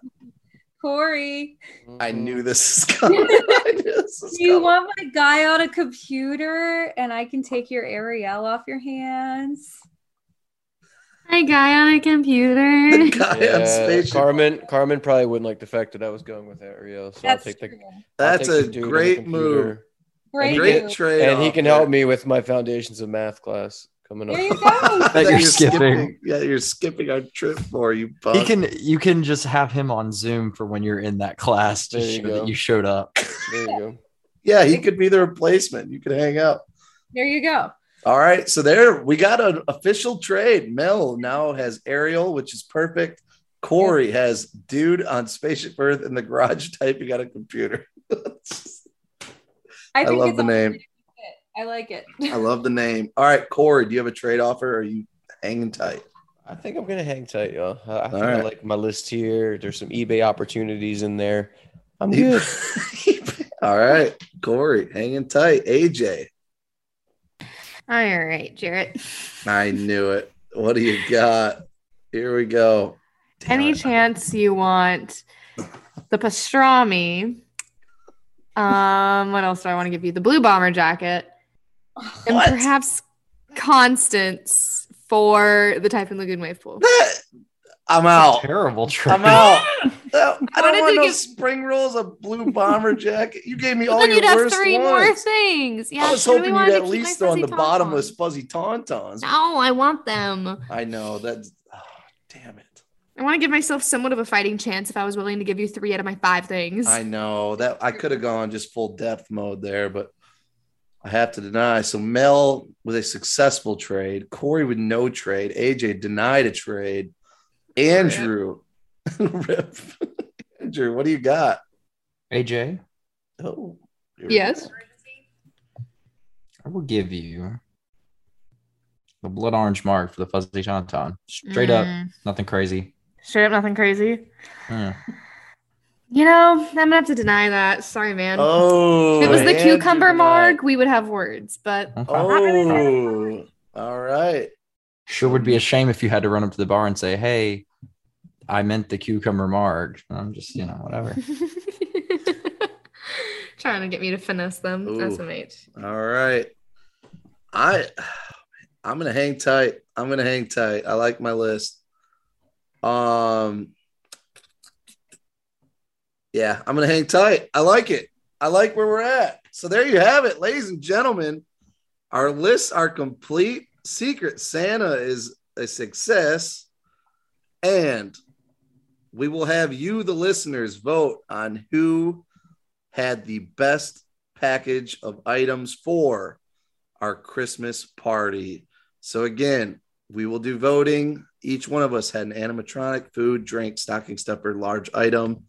Corey, mm-hmm. *laughs* I knew this is coming. This was do you coming. want my guy on a computer and I can take your Ariel off your hands? My guy on a computer. *laughs* The guy on Yeah, spaceship. Carmen. Carmen probably wouldn't like the fact that I was going with Ariel, so That's I'll take the. true. I'll That's take a the dude on great computer. move. Great. Great trade. and he can help me with my foundations of math class coming up. There you *laughs* go. that you're skipping. Yeah, you're skipping our trip for you. He can you can just have him on Zoom for when you're in that class to There you show go. that you showed up. There you go. Yeah, he could be the replacement. You could hang out. There you go. All right, so there we got an official trade. Mel now has Ariel, which is perfect. Corey has dude on Spaceship Earth in the garage *laughs* typing on a computer. *laughs* I, think love the name. Good fit. I like it. I love the name. All right, Corey, do you have a trade offer? Or are you hanging tight? I think I'm gonna hang tight, y'all. I, I think All I like my list here. There's some eBay opportunities in there. I'm good. *laughs* All right, Corey, hanging tight. AJ, All right, Jarrett. I knew it. What do you got? Here we go. Damn Any it. chance you want the pastrami? Um, what else do I want to give you? The blue bomber jacket, and What? perhaps Constance for the Typhoon Lagoon wave pool. I'm out. Terrible trade. I'm out. *laughs* No, I don't want to no give- spring rolls, a blue bomber jacket. You gave me But all then your you'd have worst three ones. more things. Yeah, I was hoping you'd at least throw in the fuzzy bottomless fuzzy tauntauns. No, I want them. I know that's oh, damn it. I want to give myself somewhat of a fighting chance if I was willing to give you three out of my five things. I know that I could have gone just full depth mode there, but I have to deny. So Mel with a successful trade, Corey with no trade, AJ denied a trade, Andrew *laughs* rip. Andrew, what do you got? AJ, Oh, Yes. I will give you the blood orange mark for the fuzzy tauntaun. Straight up, Mm. nothing crazy. Straight up, nothing crazy. Hmm. You know, I'm gonna have to deny that. Sorry, man. Oh, if it was the cucumber denied. marg, we would have words, but Okay. Oh, all right. Sure would be a shame if you had to run up to the bar and say, "Hey, I meant the cucumber marg." I'm just, you know, whatever. *laughs* trying to get me to finesse them. Ooh. SMH. All right. I I'm gonna hang tight. I'm gonna hang tight. I like my list. Um yeah, I'm gonna hang tight. I like it. I like where we're at. So there you have it, ladies and gentlemen. Our lists are complete. Secret Santa is a success. And we will have you, the listeners, vote on who had the best package of items for our Christmas party. So, again, we will do voting. Each one of us had an animatronic, food, drink, stocking stuffer, large item.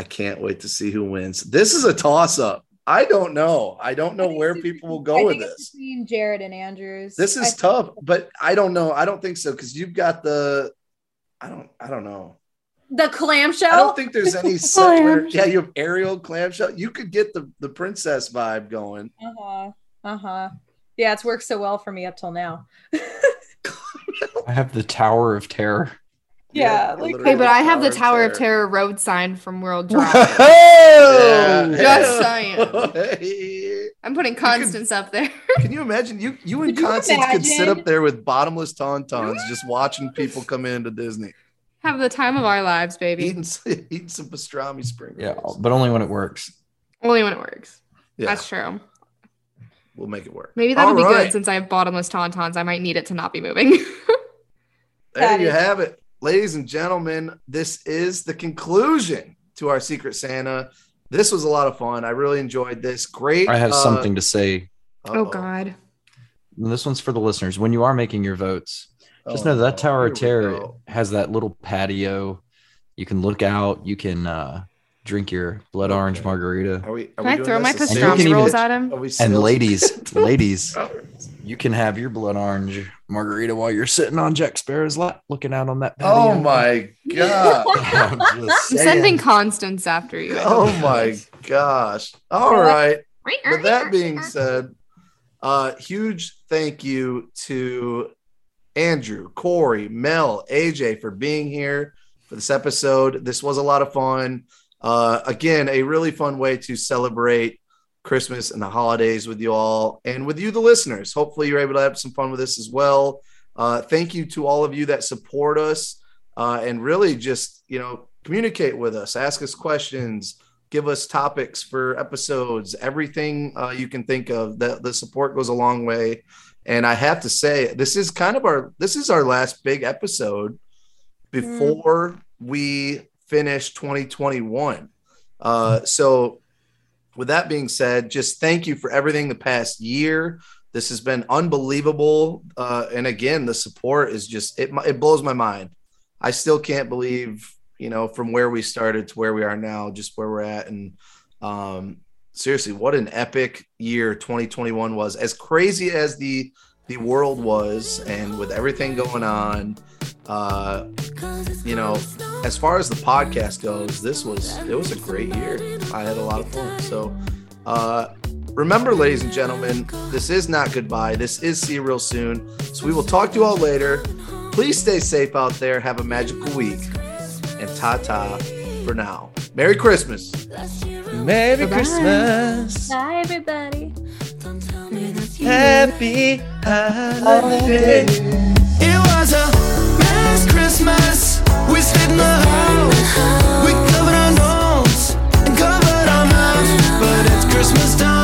I can't wait to see who wins. This is a toss up. I don't know. I don't know where people will go I with it's this. Between Jarrett and Andrews. This is I- tough, but I don't know. I don't think so because you've got the. I don't. I don't know. The clamshell. I don't think there's any *laughs* set. where- yeah, you have Ariel clamshell. You could get the the princess vibe going. Uh huh. Uh huh. Yeah, it's worked so well for me up till now. *laughs* I have the Tower of Terror. Yeah, like- Hey, but I have the Tower Tower of Terror road sign from World *laughs* Drive. *laughs* Yeah. Just saying. Hey. *laughs* I'm putting could- Constance up there. Can you imagine you you and Could you Constance could sit up there with bottomless tauntauns just watching people come into Disney have the time of our lives, baby. eating eating some pastrami spring Yeah, but only when it works. Only when it works. Yeah, That's true. we'll make it work. Maybe that'll All be right. good since I have bottomless tauntauns. I might need it to not be moving. There That you is- have it. Ladies and gentlemen, this is the conclusion to our Secret Santa. This was a lot of fun. I really enjoyed this. Great. I have uh, something to say. oh uh-oh. God. This one's for the listeners. When you are making your votes, just Oh, know that. Tower of Terror has that little patio. You can look out. You can uh, drink your blood orange Okay. margarita. Are we? Are Can we I doing throw my this? And you can pastrami even- rolls at him? And still- ladies, *laughs* ladies, you can have your blood orange margarita while you're sitting on Jack Sparrow's lap, looking out on that. Oh my god. *laughs* I'm I'm sending Constance after you. Oh hope. my gosh. All right. Right, With that being said, uh, huge thank you to Andrew, Corey, Mel, AJ for being here for this episode. This was a lot of fun. Uh, again, a really fun way to celebrate Christmas and the holidays with you all and with you, the listeners. Hopefully, you're able to have some fun with this as well. Uh, thank you to all of you that support us uh, and really just, you know, communicate with us, ask us questions, give us topics for episodes, everything uh, you can think of. The, the support goes a long way. And I have to say, this is kind of our this is our last big episode before we finish 2021. Uh, so, with that being said, just thank you for everything the past year. This has been unbelievable, uh, and again, the support is just it. It blows my mind. I still can't believe you know from where we started to where we are now, just where we're at, and um, seriously, what an epic year 2021 was. As crazy as the the world was, and with everything going on, uh, you know, as far as the podcast goes, this was it was a great year. I had a lot of fun. So, uh, remember, ladies and gentlemen, this is not goodbye. This is see you real soon. So we will talk to you all later. Please stay safe out there. Have a magical week, and ta ta for now. Merry Christmas. Merry Bye-bye. Christmas. Bye, everybody. Happy holidays. Christmas time.